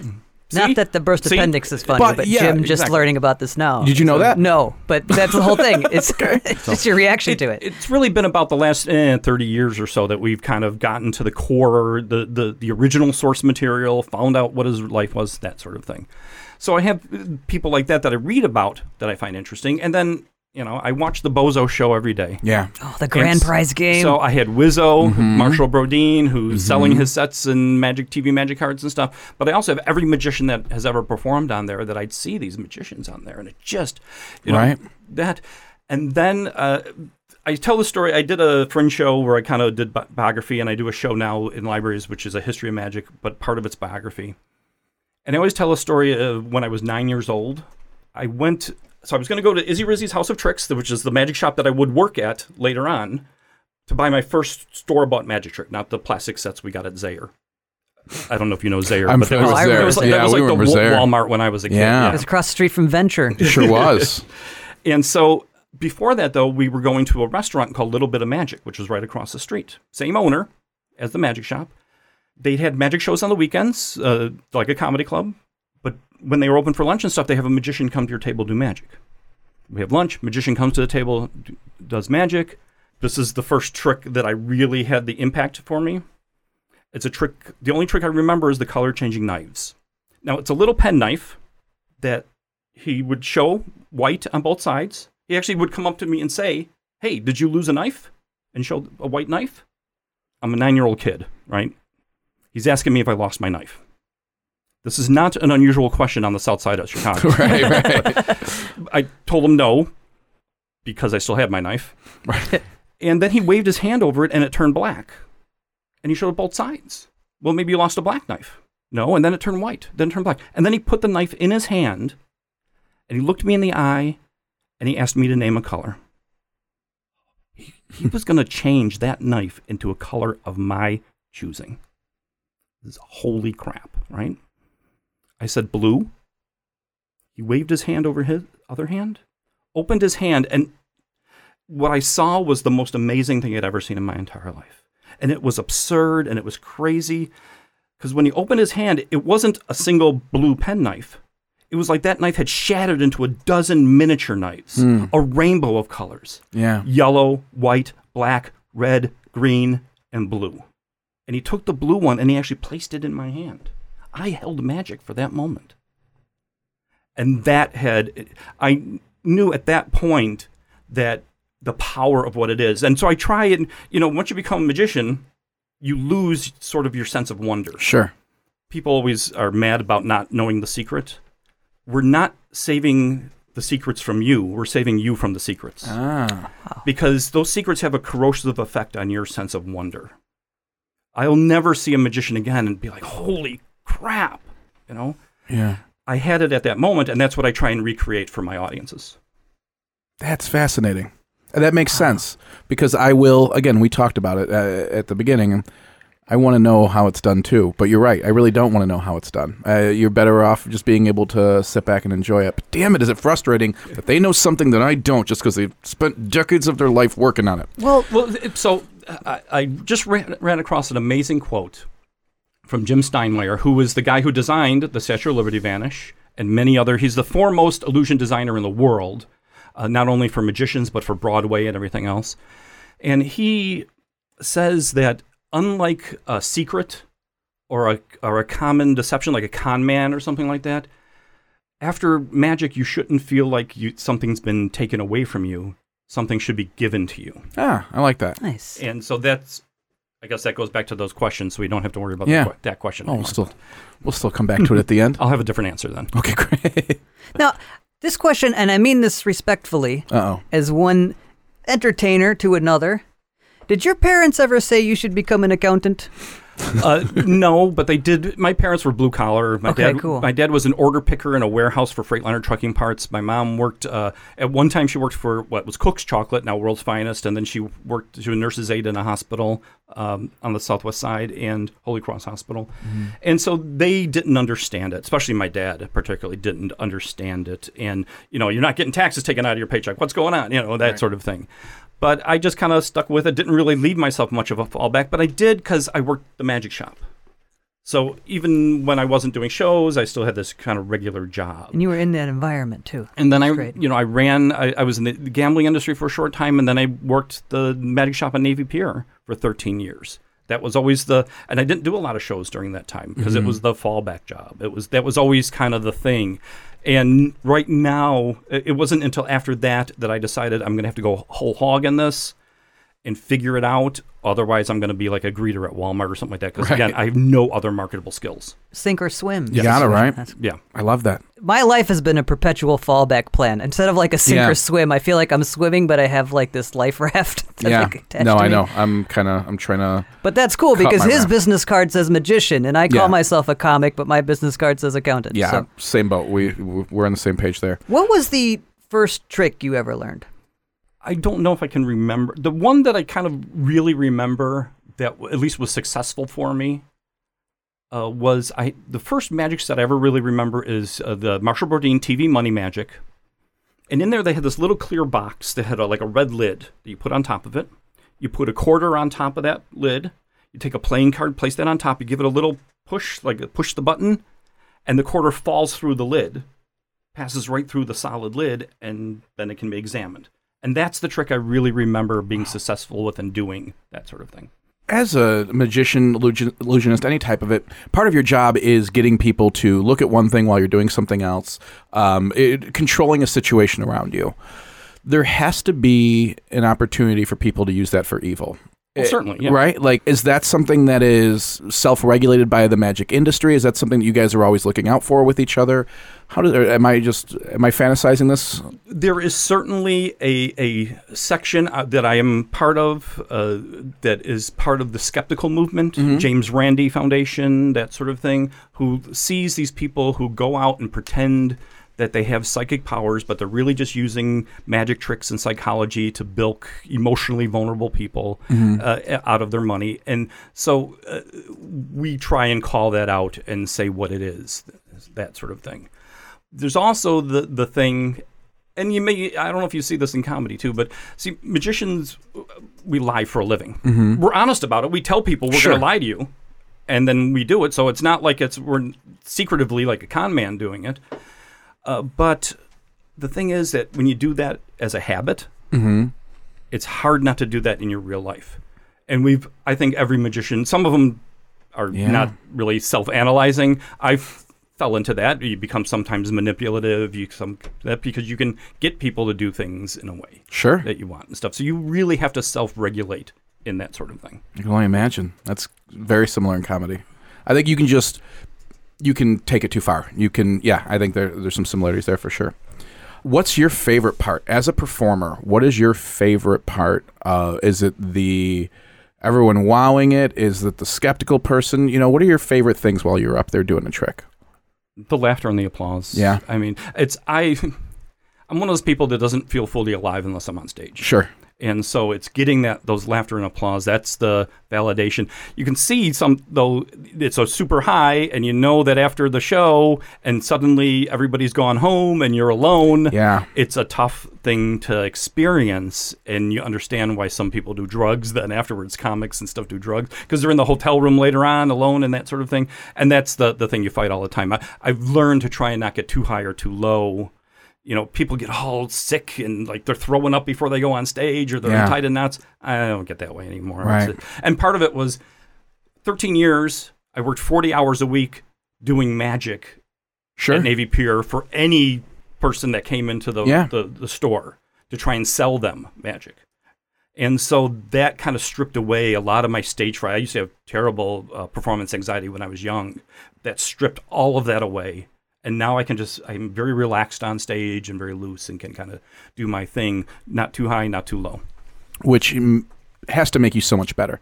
See? Not that the burst See? appendix is funny, But, but, yeah, Jim just exactly. learning about this now. Did you know that? No, but that's the whole thing. It's, it's just your reaction to it. It's really been about the last eh, 30 years or so that we've kind of gotten to the core, the, the, the original source material, found out what his life was, that sort of thing. So I have uh, people like that that I read about that I find interesting. And then, you know, I watch the Bozo show every day. Yeah. oh, the grand It's- prize game. So I had Wizzo, Mm-hmm. Marshall Brodien, who's selling his sets and Magic TV Magic cards and stuff. But I also have every magician that has ever performed on there that I'd see these magicians on there, and it just, you know, Right. that. And then uh, I tell the story. I did a fringe show where I kind of did bi- biography, and I do a show now in libraries, which is a history of magic, but part of it's biography. And I always tell a story of when I was nine years old. I went, so I was going to go to Izzy Rizzy's House of Tricks, which is the magic shop that I would work at later on, to buy my first store bought magic trick, not the plastic sets we got at Zayre. I don't know if you know Zayre, I'm but that familiar was, with that Zayre. was like, Yeah, that was we like the Zayre. Walmart when I was a kid. Yeah. it was across the street from Venture. It sure was. And so before that, though, we were going to a restaurant called Little Bit of Magic, which was right across the street. Same owner as the magic shop. They had magic shows on the weekends, uh, like a comedy club. When they were open for lunch and stuff, they have a magician come to your table do magic. We have lunch. Magician comes to the table, does magic. This is the first trick that I really had the impact for me. It's a trick. The only trick I remember is the color changing knives. Now it's a little pen knife that he would show white on both sides. He actually would come up to me and say, Hey, did you lose a knife? And show a white knife. I'm a nine year old kid, right? He's asking me if I lost my knife. This is not an unusual question on the south side of Chicago. right, right. I told him no because I still had my knife. Right. And then he waved his hand over it and it turned black. And he showed both sides. Well, maybe you lost a black knife. No, and then it turned white, then it turned black. And then he put the knife in his hand and he looked me in the eye and he asked me to name a color. He, he was going to change that knife into a color of my choosing. This is holy crap, right? I said blue. He waved his hand over his other hand, opened his hand, and what I saw was the most amazing thing I'd ever seen in my entire life. And it was absurd and it was crazy because when he opened his hand, it wasn't a single blue penknife. It was like that knife had shattered into a dozen miniature knives, hmm. a rainbow of colors Yeah. yellow, white, black, red, green, and blue. And he took the blue one and he actually placed it in my hand. I held magic for that moment. And that had, I knew at that point that the power of what it is. And so I try and, you know, once you become a magician, you lose sort of your sense of wonder Sure. people always are mad about not knowing the secret. We're not saving the secrets from you. We're saving you from the secrets Ah. because those secrets have a corrosive effect on your sense of wonder. I'll never see a magician again and be like, "Holy crap!" You know, Yeah. I had it at that moment, and that's what I try and recreate for my audiences. That's fascinating. And that makes sense because I will, again, we talked about it uh, at the beginning. and I want to know how it's done too. But you're right. I really don't want to know how it's done. Uh, you're better off just being able to sit back and enjoy it. But damn it, is it frustrating that they know something that I don't just because they've spent decades of their life working on it? Well, well, so I, I just ran, ran across an amazing quote from Jim Steinmeyer, who was the guy who designed the Statue of Liberty Vanish and many other. He's the foremost illusion designer in the world, uh, not only for magicians but for Broadway and everything else. And he says that unlike a secret or a or a common deception, like a con man or something like that, after magic, you shouldn't feel like you something's been taken away from you. Something should be given to you. Ah, I like that. Nice. And so that's, I guess that goes back to those questions, so we don't have to worry about Yeah. the that question. Oh, we'll still, we'll still come back to it at the end. I'll have a different answer then. Okay, great. Now, this question, and I mean this respectfully, Uh oh. as one entertainer to another, did your parents ever say you should become an accountant? Uh, no, but they did. My parents were blue collar. My Okay, dad, cool. My dad was an order picker in a warehouse for Freightliner trucking parts. My mom worked uh, at one time. She worked for what was Cook's Chocolate, now World's Finest, and then she worked. She was a nurse's aide in a hospital um, on the Southwest Side and Holy Cross Hospital, Mm-hmm. and so they didn't understand it. Especially my dad, particularly, didn't understand it. And you know, you're not getting taxes taken out of your paycheck. What's going on? You know that sort of thing. But I just kind of stuck with it. Didn't really leave myself much of a fallback, but I did because I worked the magic shop. So even when I wasn't doing shows, I still had this kind of regular job. And you were in that environment too. And then I, great. you know, I ran. I, I was in the gambling industry for a short time, and then I worked the magic shop on Navy Pier for 13 years. That was always the, and I didn't do a lot of shows during that time because it mm-hmm. was the fallback job. It was that was always kind of the thing. And right now, it wasn't until after that that I decided I'm going to have to go whole hog in this and figure it out. Otherwise, I'm going to be like a greeter at Walmart or something like that. Because again, I have no other marketable skills. Sink or swim. You got it right. That's- Yeah. I love that. My life has been a perpetual fallback plan. Instead of like a sink Yeah. or swim, I feel like I'm swimming, but I have like this life raft. that's, yeah. like, attached No, to I know. I'm kind of. I'm trying to. But that's cool because his raft. business card says magician, and I call Yeah. myself a comic, but my business card says accountant. Yeah. So, Same boat. We we're on the same page there. what was the first trick you ever learned? I don't know if I can remember. The one that I kind of really remember that at least was successful for me uh, was I the first magic set I ever really remember is uh, the Marshall Brodien TV Money Magic. And in there they had this little clear box that had a, like a red lid that you put on top of it. You put a quarter on top of that lid. You take a playing card, place that on top. You give it a little push, like push the button, and the quarter falls through the lid, passes right through the solid lid, and then it can be examined. And that's the trick I really remember being successful with and doing that sort of thing. as a magician, illusionist, any type of it, part of your job is getting people to look at one thing while you're doing something else, um, it, controlling a situation around you. There has to be an opportunity for people to use that for evil. Well, certainly, yeah. Right? Like, is that something that is self regulated by the magic industry? Is that something that you guys are always looking out for with each other? How does, or am I just, am I fantasizing this? There is certainly a, a section uh, that I am part of uh, that is part of the skeptical movement, James Randi Foundation, that sort of thing, who sees these people who go out and pretend that they have psychic powers, but they're really just using magic tricks and psychology to bilk emotionally vulnerable people uh, out of their money. And so uh, we try and call that out and say what it is, that sort of thing. There's also the the thing and you may i don't know if you see this in comedy too but see magicians we lie for a living. We're honest about it. We tell people we're Sure. going to lie to you and then we do it. So it's not like it's we're secretively like a con man doing it uh, but the thing is that when you do that as a habit it's hard not to do that in your real life and we've i think every magician some of them are Yeah. not really self-analyzing I fell into that you become sometimes manipulative you some that because you can get people to do things in a way Sure. that you want and stuff so you really have to self-regulate in that sort of thing I can only imagine. That's very similar in comedy. I think you can just you can take it too far. You can yeah, I think there there's some similarities there for sure. What's your favorite part as a performer? What is your favorite part? Uh, is it the everyone wowing it? Is it the skeptical person? You know, what are your favorite things while you're up there doing a trick? the laughter and the applause Yeah. i mean it's i i'm one of those people that doesn't feel fully alive unless i'm on stage Sure. And so it's getting that those laughter and applause that's the validation. You can see some though it's a super high and you know that after the show and suddenly everybody's gone home and you're alone Yeah. it's a tough thing to experience. And you understand why some people do drugs then afterwards comics and stuff do drugs because they're in the hotel room later on alone and that sort of thing. And that's the, the thing you fight all the time. I, i've learned to try and not get too high or too low you know, people get all sick and like they're throwing up before they go on stage or they're Yeah. tied in knots. I don't get that way anymore. Right. And part of it was 13 years. I worked 40 hours a week doing magic Sure. at Navy Pier for any person that came into the, Yeah. the, the store to try and sell them magic. And so that kind of stripped away a lot of my stage fright. I used to have terrible uh, performance anxiety when I was young. That stripped all of that away. And now I can just, I'm very relaxed on stage and very loose and can kind of do my thing, not too high, not too low. Which has to make you so much better.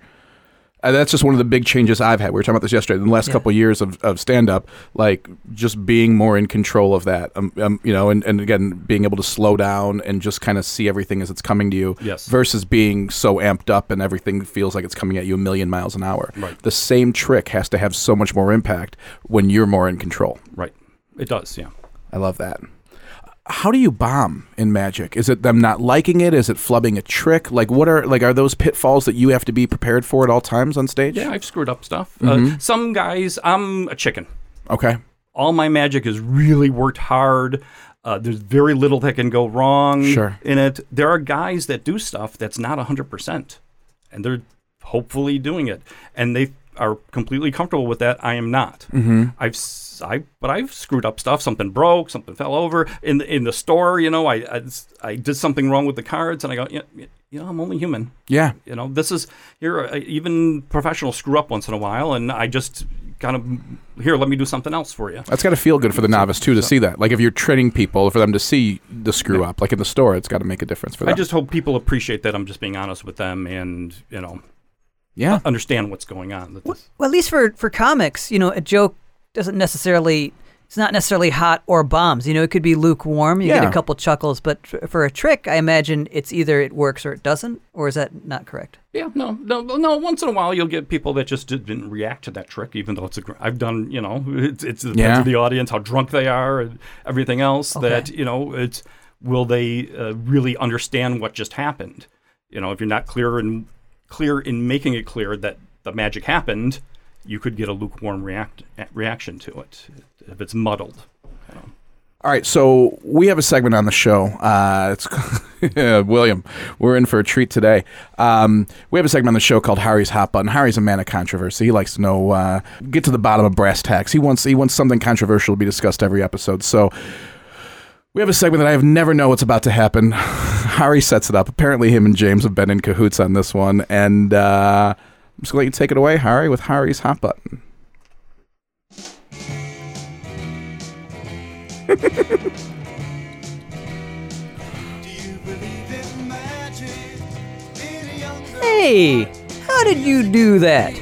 Uh, that's just one of the big changes I've had. We were talking about this yesterday. In the last couple of years of, of stand up, like just being more in control of that, um, um, you know, and, and again, being able to slow down and just kind of see everything as it's coming to you Yes. versus being so amped up and everything feels like it's coming at you a million miles an hour. Right. The same trick has to have so much more impact when you're more in control. Right. It does, yeah. I love that. How do you bomb in Magic? Is it them not liking it? Is it flubbing a trick? Like what are like are those pitfalls that you have to be prepared for at all times on stage? Yeah, I've screwed up stuff. Mm-hmm. Uh, some guys, I'm a chicken. Okay. All my magic is really worked hard. Uh, there's very little that can go wrong Sure. in it. There are guys that do stuff that's not 100%, and they're hopefully doing it. And they are completely comfortable with that. I am not. Mm-hmm. I've I, but I've screwed up stuff. Something broke. Something fell over in the, in the store. You know, I, I I did something wrong with the cards, and I go, yeah, you know, I'm only human. Yeah. You know, this is here. Uh, even professionals screw up once in a while, and I just kind of here. Let me do something else for you. That's got to feel good for the novice too to see that. Like if you're training people, for them to see the screw up, like in the store, it's got to make a difference for them. I just hope people appreciate that I'm just being honest with them, and you know, yeah. understand what's going on. That this- Well, at least for for comics, you know, a joke doesn't necessarily it's not necessarily hot or bombs. You know, it could be lukewarm. You get a couple chuckles, but f- for a trick, I imagine it's either it works or it doesn't. Or is that not correct? Yeah, no, no, no. Once in a while, you'll get people that just didn't react to that trick, even though it's a. gr- I've done, you know, it's it's depends Yeah. the audience, how drunk they are, and everything else. Okay. That you know, it's will they uh, really understand what just happened? You know, if you're not clear and clear in making it clear that the magic happened, you could get a lukewarm react reaction to it if it's muddled. All right, so we have a segment on the show. Uh, it's William. We're in for a treat today. Um, we have a segment on the show called Hari's Hot Button. Hari's a man of controversy. He likes to know, uh, get to the bottom of brass tacks. He wants he wants something controversial to be discussed every episode. So we have a segment that I have never know what's about to happen. Hari sets it up. Apparently, him and James have been in cahoots on this one, and uh, I'm just gonna let you take it away, Hari, with Hari's Hot Button. Hey, how did you do that?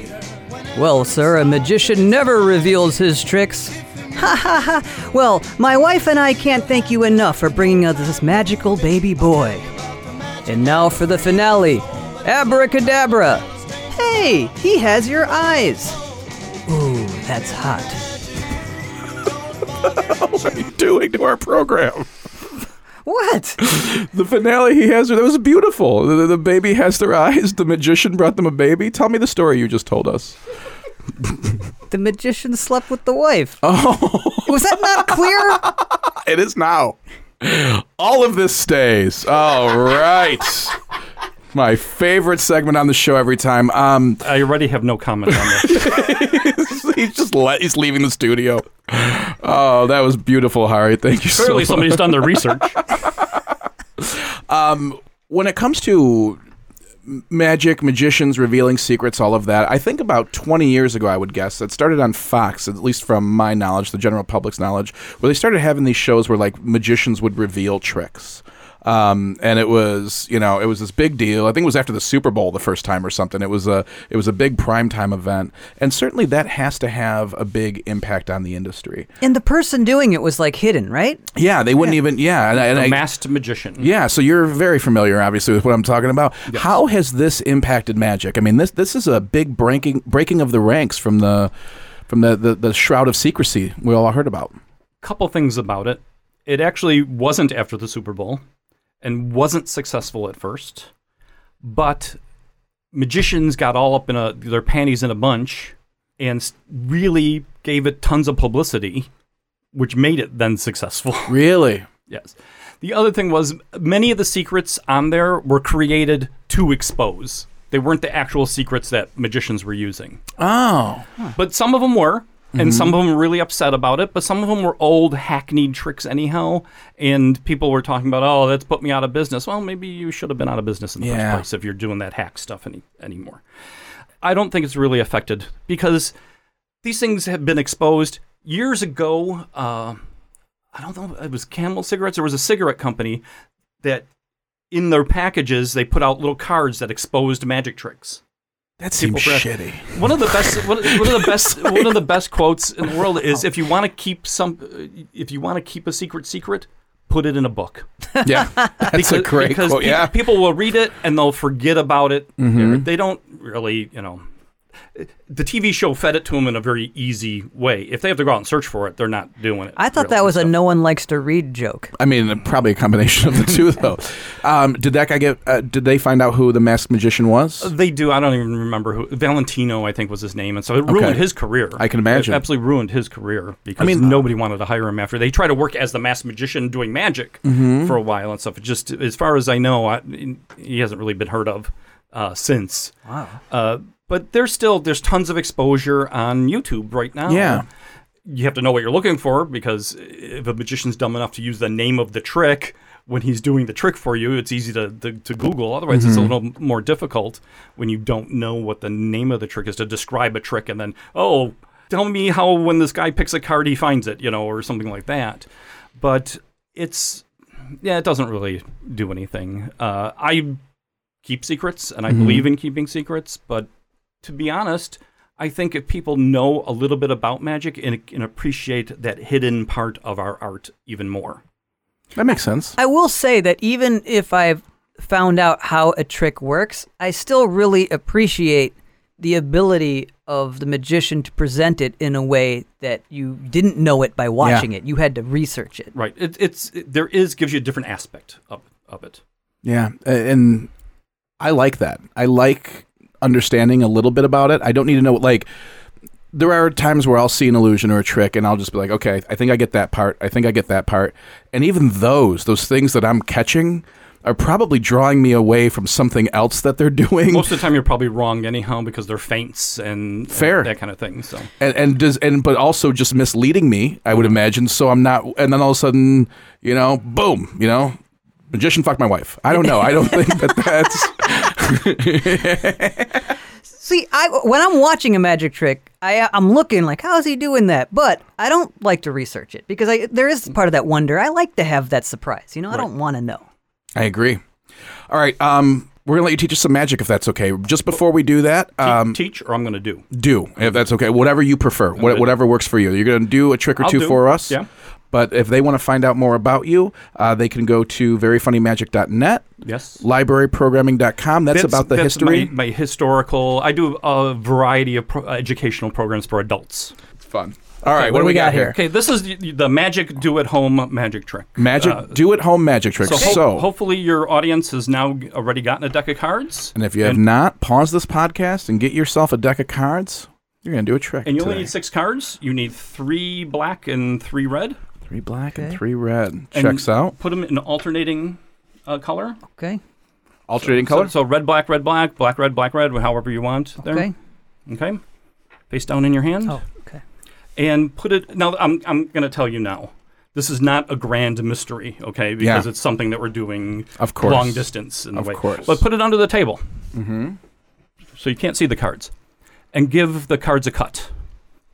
Well, sir, a magician never reveals his tricks. Ha ha ha. Well, my wife and I can't thank you enough for bringing us this magical baby boy. And now for the finale Abracadabra. Hey, he has your eyes. Ooh, that's hot. What are you doing to our program? What? The finale he has, her. that was beautiful. The, the baby has their eyes. The magician brought them a baby. Tell me the story you just told us. The magician slept with the wife. Oh, Was that not clear? it is now. All of this stays. All right. My favorite segment on the show every time. Um, I already have no comment on this. he's just let, he's leaving the studio. Oh, that was beautiful, Hari. Thank you so Clearly, much. somebody's done their research. when it comes to magic, magicians revealing secrets, all of that, I think about 20 years ago, I would guess, it started on Fox, at least from my knowledge, the general public's knowledge, where they started having these shows where like magicians would reveal tricks. Um, and it was, you know, it was this big deal. I think it was after the Super Bowl the first time or something. It was a, it was a big primetime event, and certainly that has to have a big impact on the industry. And the person doing it was like hidden, right? Yeah, they wouldn't even, yeah, and, I- and The I, masked magician. yeah, so you're very familiar, obviously, with what I'm talking about. How has this impacted magic? I mean, this this is a big breaking breaking of the ranks from the from the, the, the shroud of secrecy we all heard about. couple things about it. It actually wasn't after the Super Bowl and wasn't successful at first, but magicians got all up in a, their panties in a bunch and really gave it tons of publicity, which made it then successful. Really? yes. The other thing was many of the secrets on there were created to expose. They weren't the actual secrets that magicians were using. Oh, But some of them were, and some of them were really upset about it. But some of them were old, hackneyed tricks, anyhow. And people were talking about, oh, that's put me out of business. Well, maybe you should have been out of business in the Yeah. first place if you're doing that hack stuff any anymore. I don't think it's really affected because these things have been exposed years ago. Uh, I don't know, it was Camel cigarettes. There was a cigarette company that in their packages they put out little cards that exposed magic tricks That seems People- shitty. One of the best, one, one of the best, one of the best quotes in the world is: if you want to keep some, if you want to keep a secret secret, put it in a book. Yeah, that's a great because quote. pe- yeah, people will read it and they'll forget about it. Mhm. They don't really, you know. The TV show fed it to them in a very easy way. If they have to go out and search for it, they're not doing it. I thought really. that was a no one likes to read joke. I mean, probably a combination of the two, though. Um, did that guy get? Uh, did they find out who the masked magician was? They do. I don't even remember who. Valentino, I think, was his name, and so it ruined Okay. his career. I can imagine. It absolutely ruined his career because I mean- nobody wanted to hire him after they tried to work as the masked magician doing magic Mm-hmm. for a while and stuff. It just, as far as I know, I, he hasn't really been heard of uh, since. Wow. But there's still there's tons of exposure on YouTube right now. Yeah. You have to know what you're looking for because if a magician's dumb enough to use the name of the trick when he's doing the trick for you, it's easy to, to, to Google. Otherwise, it's a little more difficult when you don't know what the name of the trick is to describe a trick and then, oh, tell me how when this guy picks a card he finds it, you know, or something like that. But it's, yeah, it doesn't really do anything. Uh, I keep secrets and I believe in keeping secrets, but to be honest, I think if people know a little bit about magic and, and appreciate that hidden part of our art even more. That makes sense. I will say that even if I've found out how a trick works, I still really appreciate the ability of the magician to present it in a way that you didn't know it by watching it. You had to research it. Right. It, it's it, there is gives you a different aspect of of it. Yeah, and I like that. I like understanding a little bit about it. I don't need to know like there are times where I'll see an illusion or a trick and I'll just be like, "Okay, I think I get that part. I think I get that part." And even those, those things that I'm catching are probably drawing me away from something else that they're doing. Most of the time, you're probably wrong anyhow because they're feints and Fair. and that kind of thing. So and, and does and but also just misleading me i would mm-hmm. imagine so i'm not and then all of a sudden you know boom you know magician fucked my wife i don't know i don't think that that's See, I when I'm watching a magic trick, I I'm looking like, how is he doing that? But I don't like to research it because I there is part of that wonder. I like to have that surprise. You know, I don't want to know. i agree all right um we're gonna let you teach us some magic if that's okay just before we do that Te- um teach or I'm going to do. do if that's okay whatever you prefer what, whatever works for you you're gonna do a trick or I'll two do. for us Yeah. But if they want to find out more about you uh, they can go to veryfunnymagic.net Yes. libraryprogramming.com that's, about the that's history My, my historical. I do a variety of pro- educational programs for adults. it's fun all right what, do we got, here Okay, this is the, the magic do at home magic trick. Magic, Uh, do at home magic tricks. So, So, hopefully your audience has now already gotten a deck of cards, and if you have not, pause this podcast and get yourself a deck of cards. You're gonna do a trick. and you only need six cards. You need three black and three red. Three black and Okay. three red. And Checks out. Put them in alternating uh, color. Okay. Alternating So- color. So, red, black, red, black, black, red, black, red, however you want. There. Okay. Okay. Face down in your hand. Oh, okay. and put it now i'm, I'm going to tell you now this is not a grand mystery okay because Yeah. it's something that we're doing Of course. long distance in Of a way course. but put it under the table mm-hmm. so you can't see the cards and give the cards a cut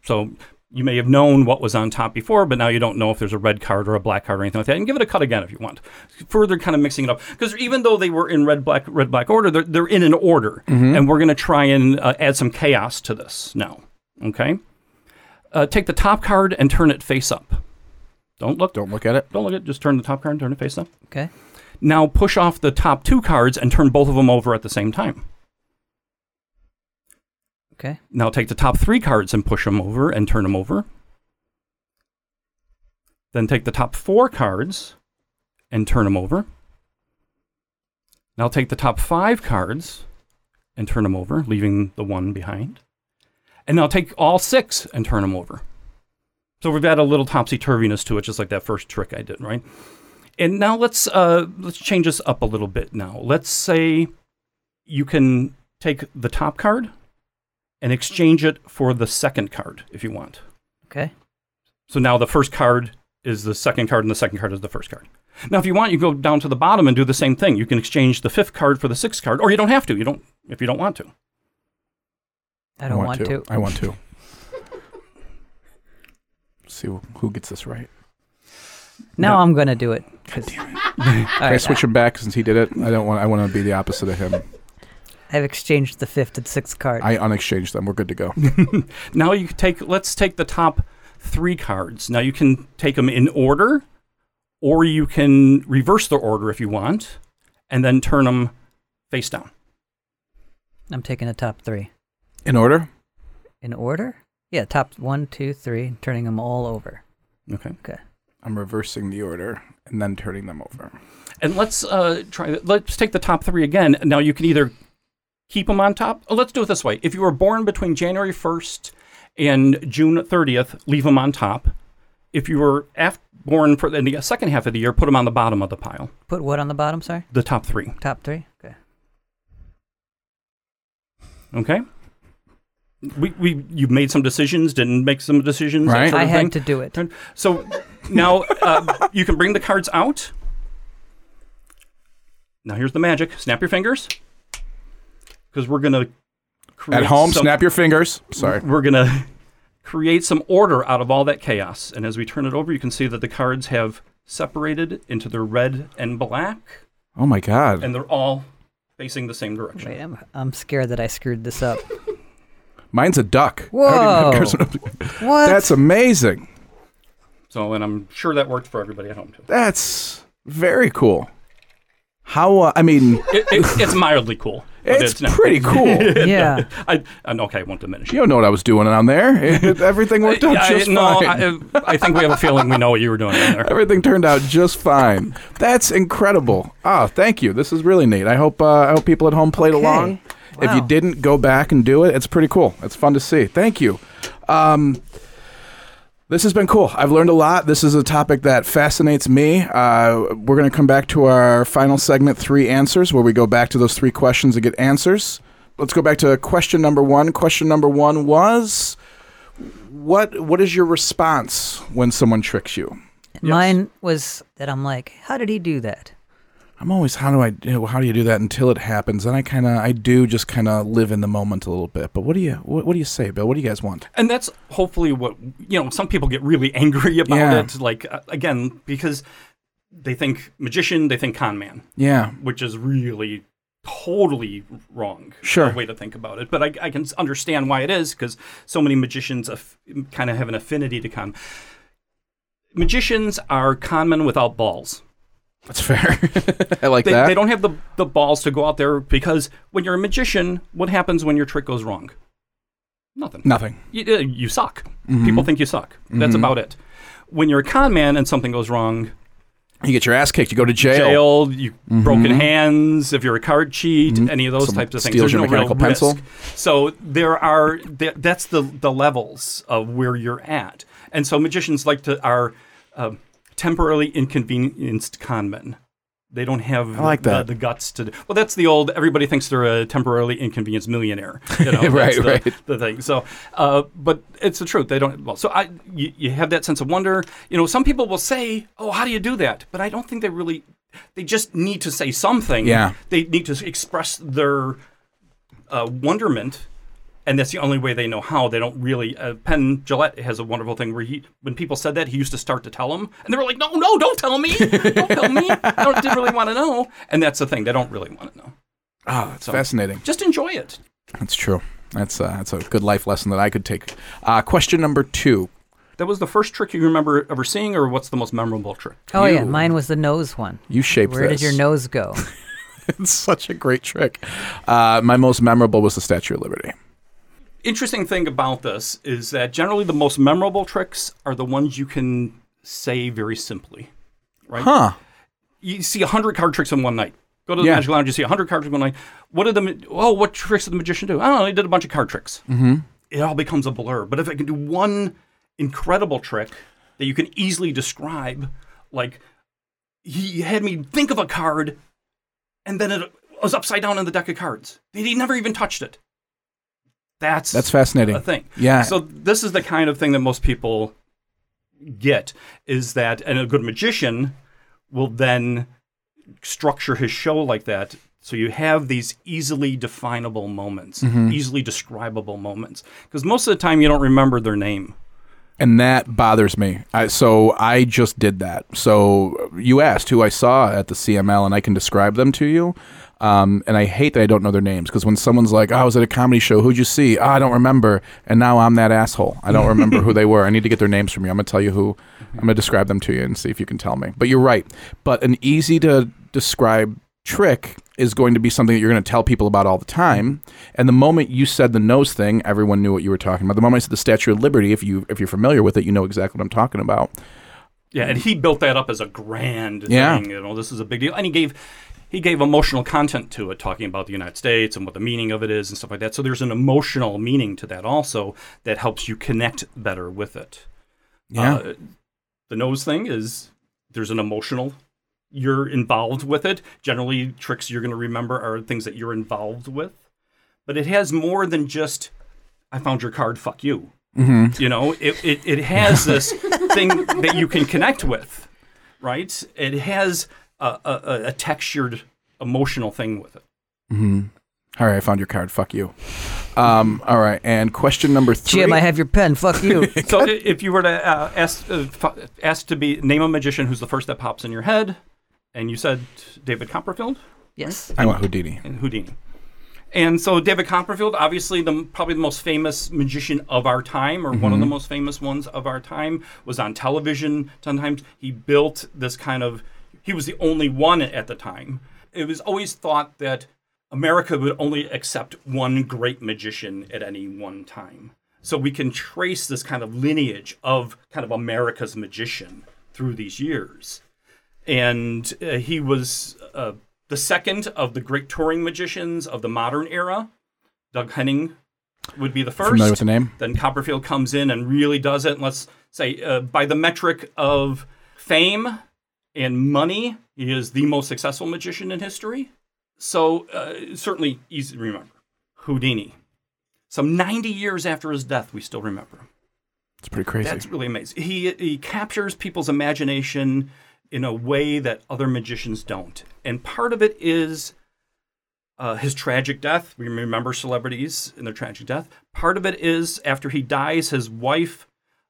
so you may have known what was on top before, but now you don't know if there's a red card or a black card or anything like that. And give it a cut again if you want. Further kind of mixing it up. Because even though they were in red, black, red, black order, they're, they're in an order. And we're going to try and uh, add some chaos to this now. Okay? Uh, take the top card and turn it face up. Don't look. Don't look at it. Don't look at it. Just turn the top card and turn it face up. Okay. Now push off the top two cards and turn both of them over at the same time. Okay. Now take the top three cards and push them over and turn them over. Then take the top four cards and turn them over. Now take the top five cards and turn them over, leaving the one behind. And now take all six and turn them over. So we've got a little topsy turviness to it, just like that first trick I did, right? And now let's uh, let's change this up a little bit. Now let's say you can take the top card and exchange it for the second card if you want. Okay. So now the first card is the second card, and the second card is the first card. Now, if you want, you go down to the bottom and do the same thing. You can exchange the fifth card for the sixth card, or you don't have to. You don't if you don't want to. I don't want, to. I want to. See who- who gets this right. Now I'm gonna do it. 'cause- All Can I right, switch uh, him back since he did it? I don't want. I want to be the opposite of him. I've exchanged the fifth and sixth card. I unexchanged them. We're good to go. Now you can take. Let's take the top three cards. Now you can take them in order, or you can reverse the order if you want, and then turn them face down. I'm taking the top three. In order? In order? Yeah, top one, two, three, turning them all over. Okay. Okay. I'm reversing the order and then turning them over. And let's uh, try. Let's take the top three again. Now you can either keep them on top. oh, let's do it this way. If you were born between January 1st and June 30th, leave them on top. If you were af- born for in the second half of the year, put them on the bottom of the pile. Put what on the bottom, sorry? The top three. Top three? Okay. Okay. We, we you made some decisions, didn't make some decisions. that Right. sort I had thing. to do it. So now uh, you can bring the cards out. Now here's the magic. Snap your fingers, because we're gonna create At home, some- snap your fingers. Sorry. We're gonna create some order out of all that chaos. And as we turn it over, you can see that the cards have separated into their red and black, Oh my God. and they're all facing the same direction. Wait, I'm, I'm scared that I screwed this up. Mine's a duck. Whoa. don't even know- What? That's amazing. So, and I'm sure that worked for everybody at home too. That's very cool. How, uh, I mean, It, it, it's mildly cool. But it's not- pretty cool. yeah. I, I okay, I won't diminish. You don't know what I was doing down there. It- everything worked out I- just no, fine. I, I think we have a feeling we know what you were doing in there. Everything turned out just fine. That's incredible. Ah, thank you. This is really neat. I hope uh, I hope people at home played Okay. along. If you didn't, go back and do it. It's pretty cool. It's fun to see. Thank you. Um, this has been cool. I've learned a lot. This is a topic that fascinates me. Uh, we're going to come back to our final segment, three answers, where we go back to those three questions and get answers. Let's go back to question number one. Question number one was, what What is your response when someone tricks you? Mine was that I'm like, how did he do that? I'm always how do I how do you do that until it happens? And I kind of I do just kind of live in the moment a little bit. But what do you what, what do you say, Bill? What do you guys want? And that's hopefully what you know. Some people get really angry about Yeah. it, like uh, again because they think magician, they think con man, Yeah, which is really totally wrong. Sure. way to think about it. But I, I can understand why it is because so many magicians aff- kind of have an affinity to con. Magicians are con men without balls. That's fair. I like They, that. they don't have the, the balls to go out there because when you're a magician, what happens when your trick goes wrong? Nothing. Nothing. You, uh, you suck. Mm-hmm. People think you suck. That's about it. When you're a con man and something goes wrong, You get your ass kicked. You go to jail. jail, you broken hands, if you're a card cheat, any of those Mm-hmm. Someone types of things. steals There's your no real mechanical pencil. risk. So there are th- that's the the levels of where you're at, and so magicians like to are uh, temporarily inconvenienced conmen. They don't have I like the, that. the guts to. Do, well, that's the old. Everybody thinks they're a temporarily inconvenienced millionaire. You know, Right, the, right. the thing. So, uh, but it's the truth. They don't. Well, so I, you, you have that sense of wonder. You know, some people will say, "Oh, how do you do that?" But I don't think they really. They just need to say something. Yeah. They need to express their uh, wonderment, and that's the only way they know how. They don't really. Uh, Penn Jillette has a wonderful thing where he, when people said that, he used to start to tell them, and they were like, "No, no, don't tell me, don't tell me. I don't, didn't really want to know." And that's the thing; they don't really want to know. Ah, that's So- fascinating. Just enjoy it. That's true. That's uh, that's a good life lesson that I could take. Uh, question number two. That was the first trick you remember ever seeing, or what's the most memorable trick? Oh yeah, mine was the nose one. You shaped Where this. did your nose go? it's such a great trick. Uh, my most memorable was the Statue of Liberty. Interesting thing about this is that generally the most memorable tricks are the ones you can say very simply. Right? Huh. You see 100 card tricks in one night. Go to the Yeah. Magic Lounge, you see 100 cards in one night. What did the, oh, what tricks did the magician do? I don't know, he did a bunch of card tricks. Mm-hmm. It all becomes a blur. But if I can do one incredible trick that you can easily describe, like he had me think of a card and then it was upside down in the deck of cards. He never even touched it. That's That's fascinating. a thing. Yeah. So this is the kind of thing that most people get is that, and a good magician will then structure his show like that. So you have these easily definable moments, Mm-hmm. easily describable moments, because most of the time you don't remember their name. and that bothers me. I, so I just did that. So you asked who I saw at the CML, and I can describe them to you. Um, and I hate that I don't know their names because when someone's like, "Oh, I was at a comedy show. Who'd you see? Oh, I don't remember." And now I'm that asshole. I don't remember who they were. I need to get their names from you. I'm gonna tell you who. I'm gonna describe them to you and see if you can tell me. But you're right. But an easy to describe trick is going to be something that you're going to tell people about all the time. And the moment you said the nose thing, everyone knew what you were talking about. The moment I said the Statue of Liberty, if you if you're familiar with it, you know exactly what I'm talking about. Yeah, and he built that up as a grand Yeah. thing. You know, this is a big deal, and he gave he gave emotional content to it, talking about the United States and what the meaning of it is and stuff like that. So there's an emotional meaning to that also that helps you connect better with it. Yeah. Uh, the nose thing is there's an emotional. You're involved with it. Generally, tricks you're going to remember are things that you're involved with, but it has more than just "I found your card, fuck you." You know, it, it, it has this thing that you can connect with, right? It has a, a, a textured emotional thing with it. All right, I found your card. Fuck you. Um, all right, and question number three. Jim, I have your pen. Fuck you. So if you were to uh, ask uh, ask to be name a magician who's the first that pops in your head, and you said David Copperfield yes. I want Houdini. and Houdini. And so David Copperfield, obviously the probably the most famous magician of our time, or one of the most famous ones of our time, was on television. Sometimes he built this kind of. He was the only one at the time. It was always thought that America would only accept one great magician at any one time. So we can trace this kind of lineage of kind of America's magician through these years and uh, he was uh, the second of the great touring magicians of the modern era. Doug Henning would be the first. Familiar with the name? Then Copperfield comes in and really does it. And let's say, uh, by the metric of fame and money, he is the most successful magician in history. So uh, certainly easy to remember. Houdini. Some 90 years after his death, we still remember him. It's pretty crazy. That's really amazing. He he captures people's imagination in a way that other magicians don't, and part of it is uh, his tragic death. We remember celebrities in their tragic death. Part of it is after he dies, his wife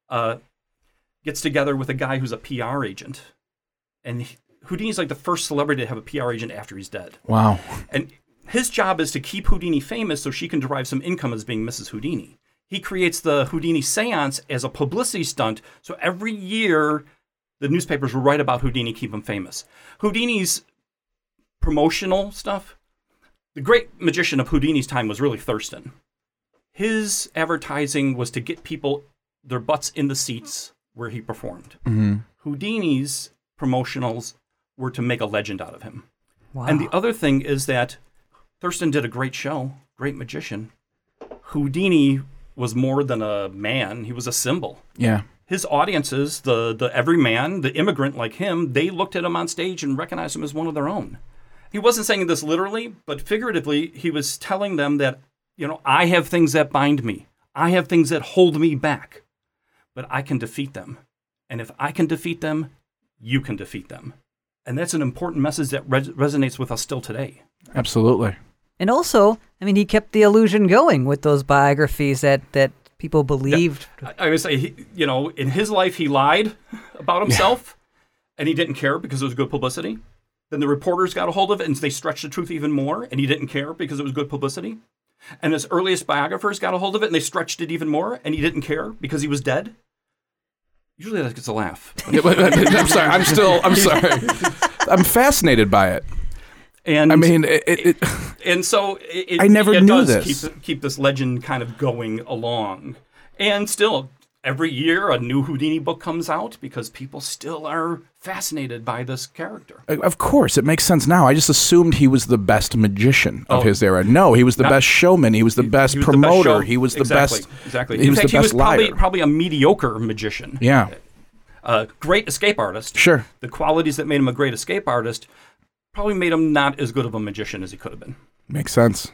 uh, gets together with a guy who's a PR agent, and he, Houdini's like the first celebrity to have a PR agent after he's dead. wow. And his job is to keep Houdini famous so she can derive some income as being Mrs. Houdini. He creates the Houdini seance as a publicity stunt. So every year, the newspapers will write about Houdini, keep him famous. Houdini's promotional stuff, the great magician of Houdini's time was really Thurston. His advertising was to get people their butts in the seats where he performed. Mm-hmm. Houdini's promotionals were to make a legend out of him. Wow. And the other thing is that Thurston did a great show, great magician. Houdini was more than a man, he was a symbol. Yeah. His audiences, the the everyman, the immigrant like him, they looked at him on stage and recognized him as one of their own. He wasn't saying this literally, but figuratively, he was telling them that, you know, I have things that bind me. I have things that hold me back. But I can defeat them. And if I can defeat them, you can defeat them. And that's an important message that res- resonates with us still today. Absolutely. And also, I mean, he kept the illusion going with those biographies that that people believed. I, I would say, he, you know, in his life, he lied about himself, and he didn't care because it was good publicity. Then the reporters got a hold of it, and they stretched the truth even more, and he didn't care because it was good publicity. And his earliest biographers got a hold of it, and they stretched it even more, and he didn't care because he was dead. Usually that gets a laugh. I'm sorry. I'm still. I'm sorry. I'm fascinated by it. And I mean, it, it, and so it, I never it knew does this. Keep, keep this legend kind of going along, and still every year a new Houdini book comes out because people still are fascinated by this character. of course, it makes sense now. I just assumed he was the best magician of Oh. his era. No, he was the Not- best showman. He was the best He was the promoter. he was the exactly, best. Exactly. He In was fact, the he best was probably liar. probably a mediocre magician. Yeah. A great escape artist. Sure. The qualities that made him a great escape artist probably made him not as good of a magician as he could have been. Makes sense.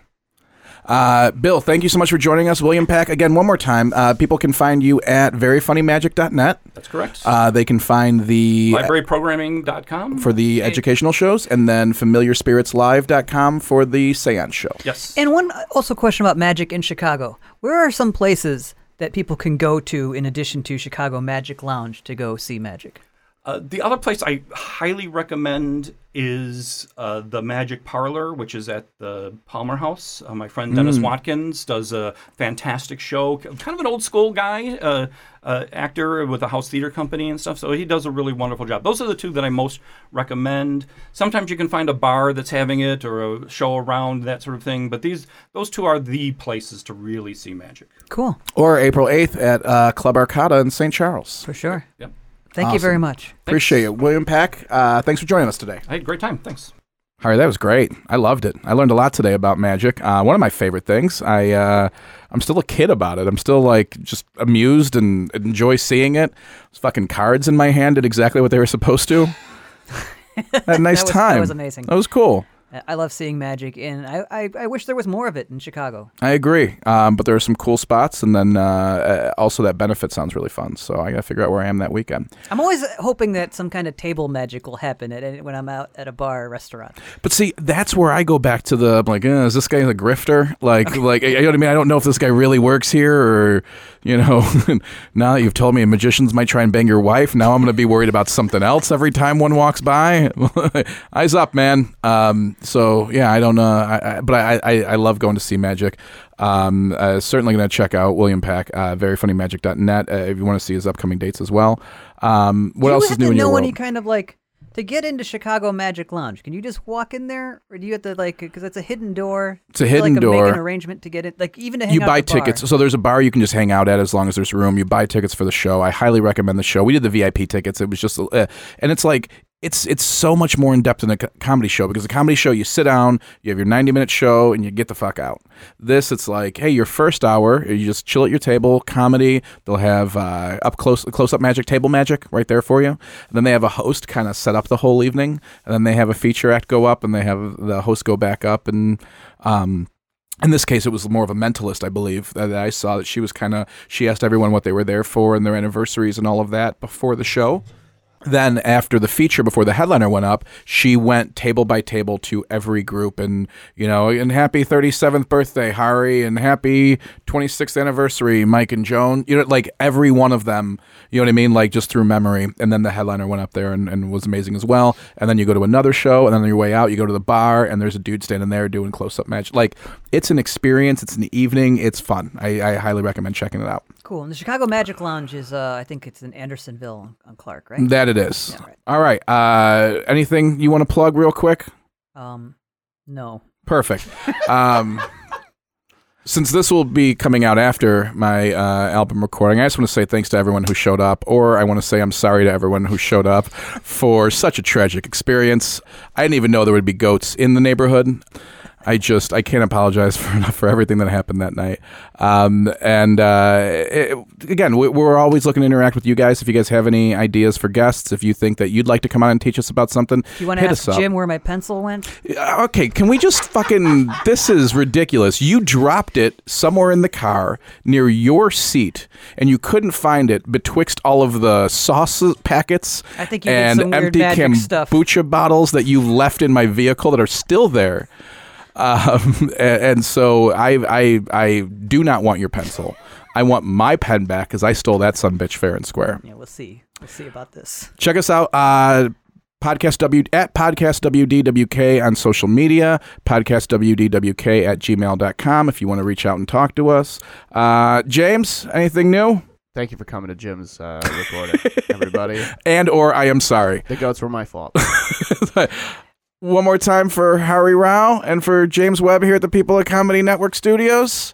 Uh, Bill, thank you so much for joining us. William Pack, again, one more time. Uh, people can find you at veryfunnymagic.net. That's correct. Uh, they can find the Libraryprogramming.com. for the educational shows, and then familiarspiritslive.com for the seance show. yes. And one also question about magic in Chicago. Where are some places that people can go to in addition to Chicago Magic Lounge to go see magic? Uh, the other place I highly recommend is uh, the Magic Parlor, which is at the Palmer House. Uh, my friend Dennis Watkins does a fantastic show. Kind of an old school guy, uh, uh, actor with a house theater company and stuff. So he does a really wonderful job. Those are the two that I most recommend. Sometimes you can find a bar that's having it or a show around that sort of thing. But these, those two are the places to really see magic. Cool, Or April 8th at uh, Club Arcada in St. Charles. for sure. Yep. Thank you very much. Appreciate it. William Pack, uh, thanks for joining us today. I had a great time. Thanks. Hari, that was great. I loved it. I learned a lot today about magic. Uh, one of my favorite things. I uh, I'm still a kid about it. I'm still like just amused and enjoy seeing it. Those fucking cards in my hand did exactly what they were supposed to. Had a nice That was- that was amazing. That was cool. I- love seeing magic, and I, I, I wish there was more of it in Chicago. I agree. Um, but there are some cool spots, and then uh, uh, also that benefit sounds really fun. So I got to figure out where I am that weekend. I'm always hoping that some kind of table magic will happen at when I'm out at a bar or restaurant. But see, that's where I go back to the I'm like, eh, is this guy a grifter? Like, like you know what I mean? I don't know if this guy really works here, or you know, now that you've told me magicians might try and bang your wife, now I'm going to be worried about something else every time one walks by. Eyes up, man. Um, so yeah, I don't know, I, I, but I, I I love going to see magic. Um, uh, certainly going to check out William Pack, uh, veryfunnymagic.net uh, if you want to see his upcoming dates as well. Um, what do else is new to in your know world? any kind of like to get into Chicago Magic Lounge? Can you just walk in there, or do you have to like because it's a hidden door? It's a you have to, hidden like, door. Make an arrangement to get it, like even to hang you buy the bar. tickets. So there's a bar you can just hang out at as long as there's room. You buy tickets for the show. I highly recommend the show. We did the VIP tickets. It was just, uh, and it's like it's it's so much more in depth than a co- comedy show because a comedy show you sit down, you have your 90 minute show, and you get the fuck out. This it's like, hey, your first hour, you just chill at your table. Comedy. They'll have uh, up close close up magic, table magic right there for you. And then they have a host kind of set up the whole evening, and then they have a feature act go up, and they have the host go back up, and um, in this case, it was more of a mentalist, I believe, that I saw that she was kind of, she asked everyone what they were there for and their anniversaries and all of that before the show. Then, after the feature, before the headliner went up, she went table by table to every group and, you know, and happy 37th birthday, Hari, and happy 26th anniversary, Mike and Joan. You know, like every one of them, you know what I mean? Like just through memory. And then the headliner went up there and, and was amazing as well. And then you go to another show, and then on your way out, you go to the bar, and there's a dude standing there doing close up magic. Like, it's an experience, it's an evening, it's fun. I, I highly recommend checking it out. Cool. And the Chicago Magic Lounge is, uh, I think it's in Andersonville on, Clark, right? That it is. Yeah, right. All right. Uh, anything you want to plug real quick? Um, no. Perfect. Um, since this will be coming out after my uh, album recording, I just want to say thanks to everyone who showed up, or I want to say I'm sorry to everyone who showed up for such a tragic experience. I didn't even know there would be goats in the neighborhood. I just I can't apologize for enough for everything that happened that night. Um, and uh, it, again, we, we're always looking to interact with you guys. If you guys have any ideas for guests, if you think that you'd like to come on and teach us about something, Do you want to hit ask us up. Jim where my pencil went? Okay, can we just fucking. This is ridiculous. You dropped it somewhere in the car near your seat, and you couldn't find it betwixt all of the sauce packets I think you and empty magic stuff. kombucha bottles that you left in my vehicle that are still there. Um, and, and so I, I, I do not want your pencil. I want my pen back because I stole that son bitch fair and square. Yeah, we'll see. We'll see about this. Check us out. Uh, podcast w at podcast wdwk on social media podcast wdwk at gmail.com if you want to reach out and talk to us uh, james anything new Thank you for coming to Jim's uh, recording, everybody. and or i am sorry The goats were my fault. one more time for hari rao and for james webb here at the people at comedy network studios.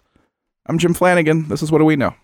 I'm jim flanagan. This is what do we know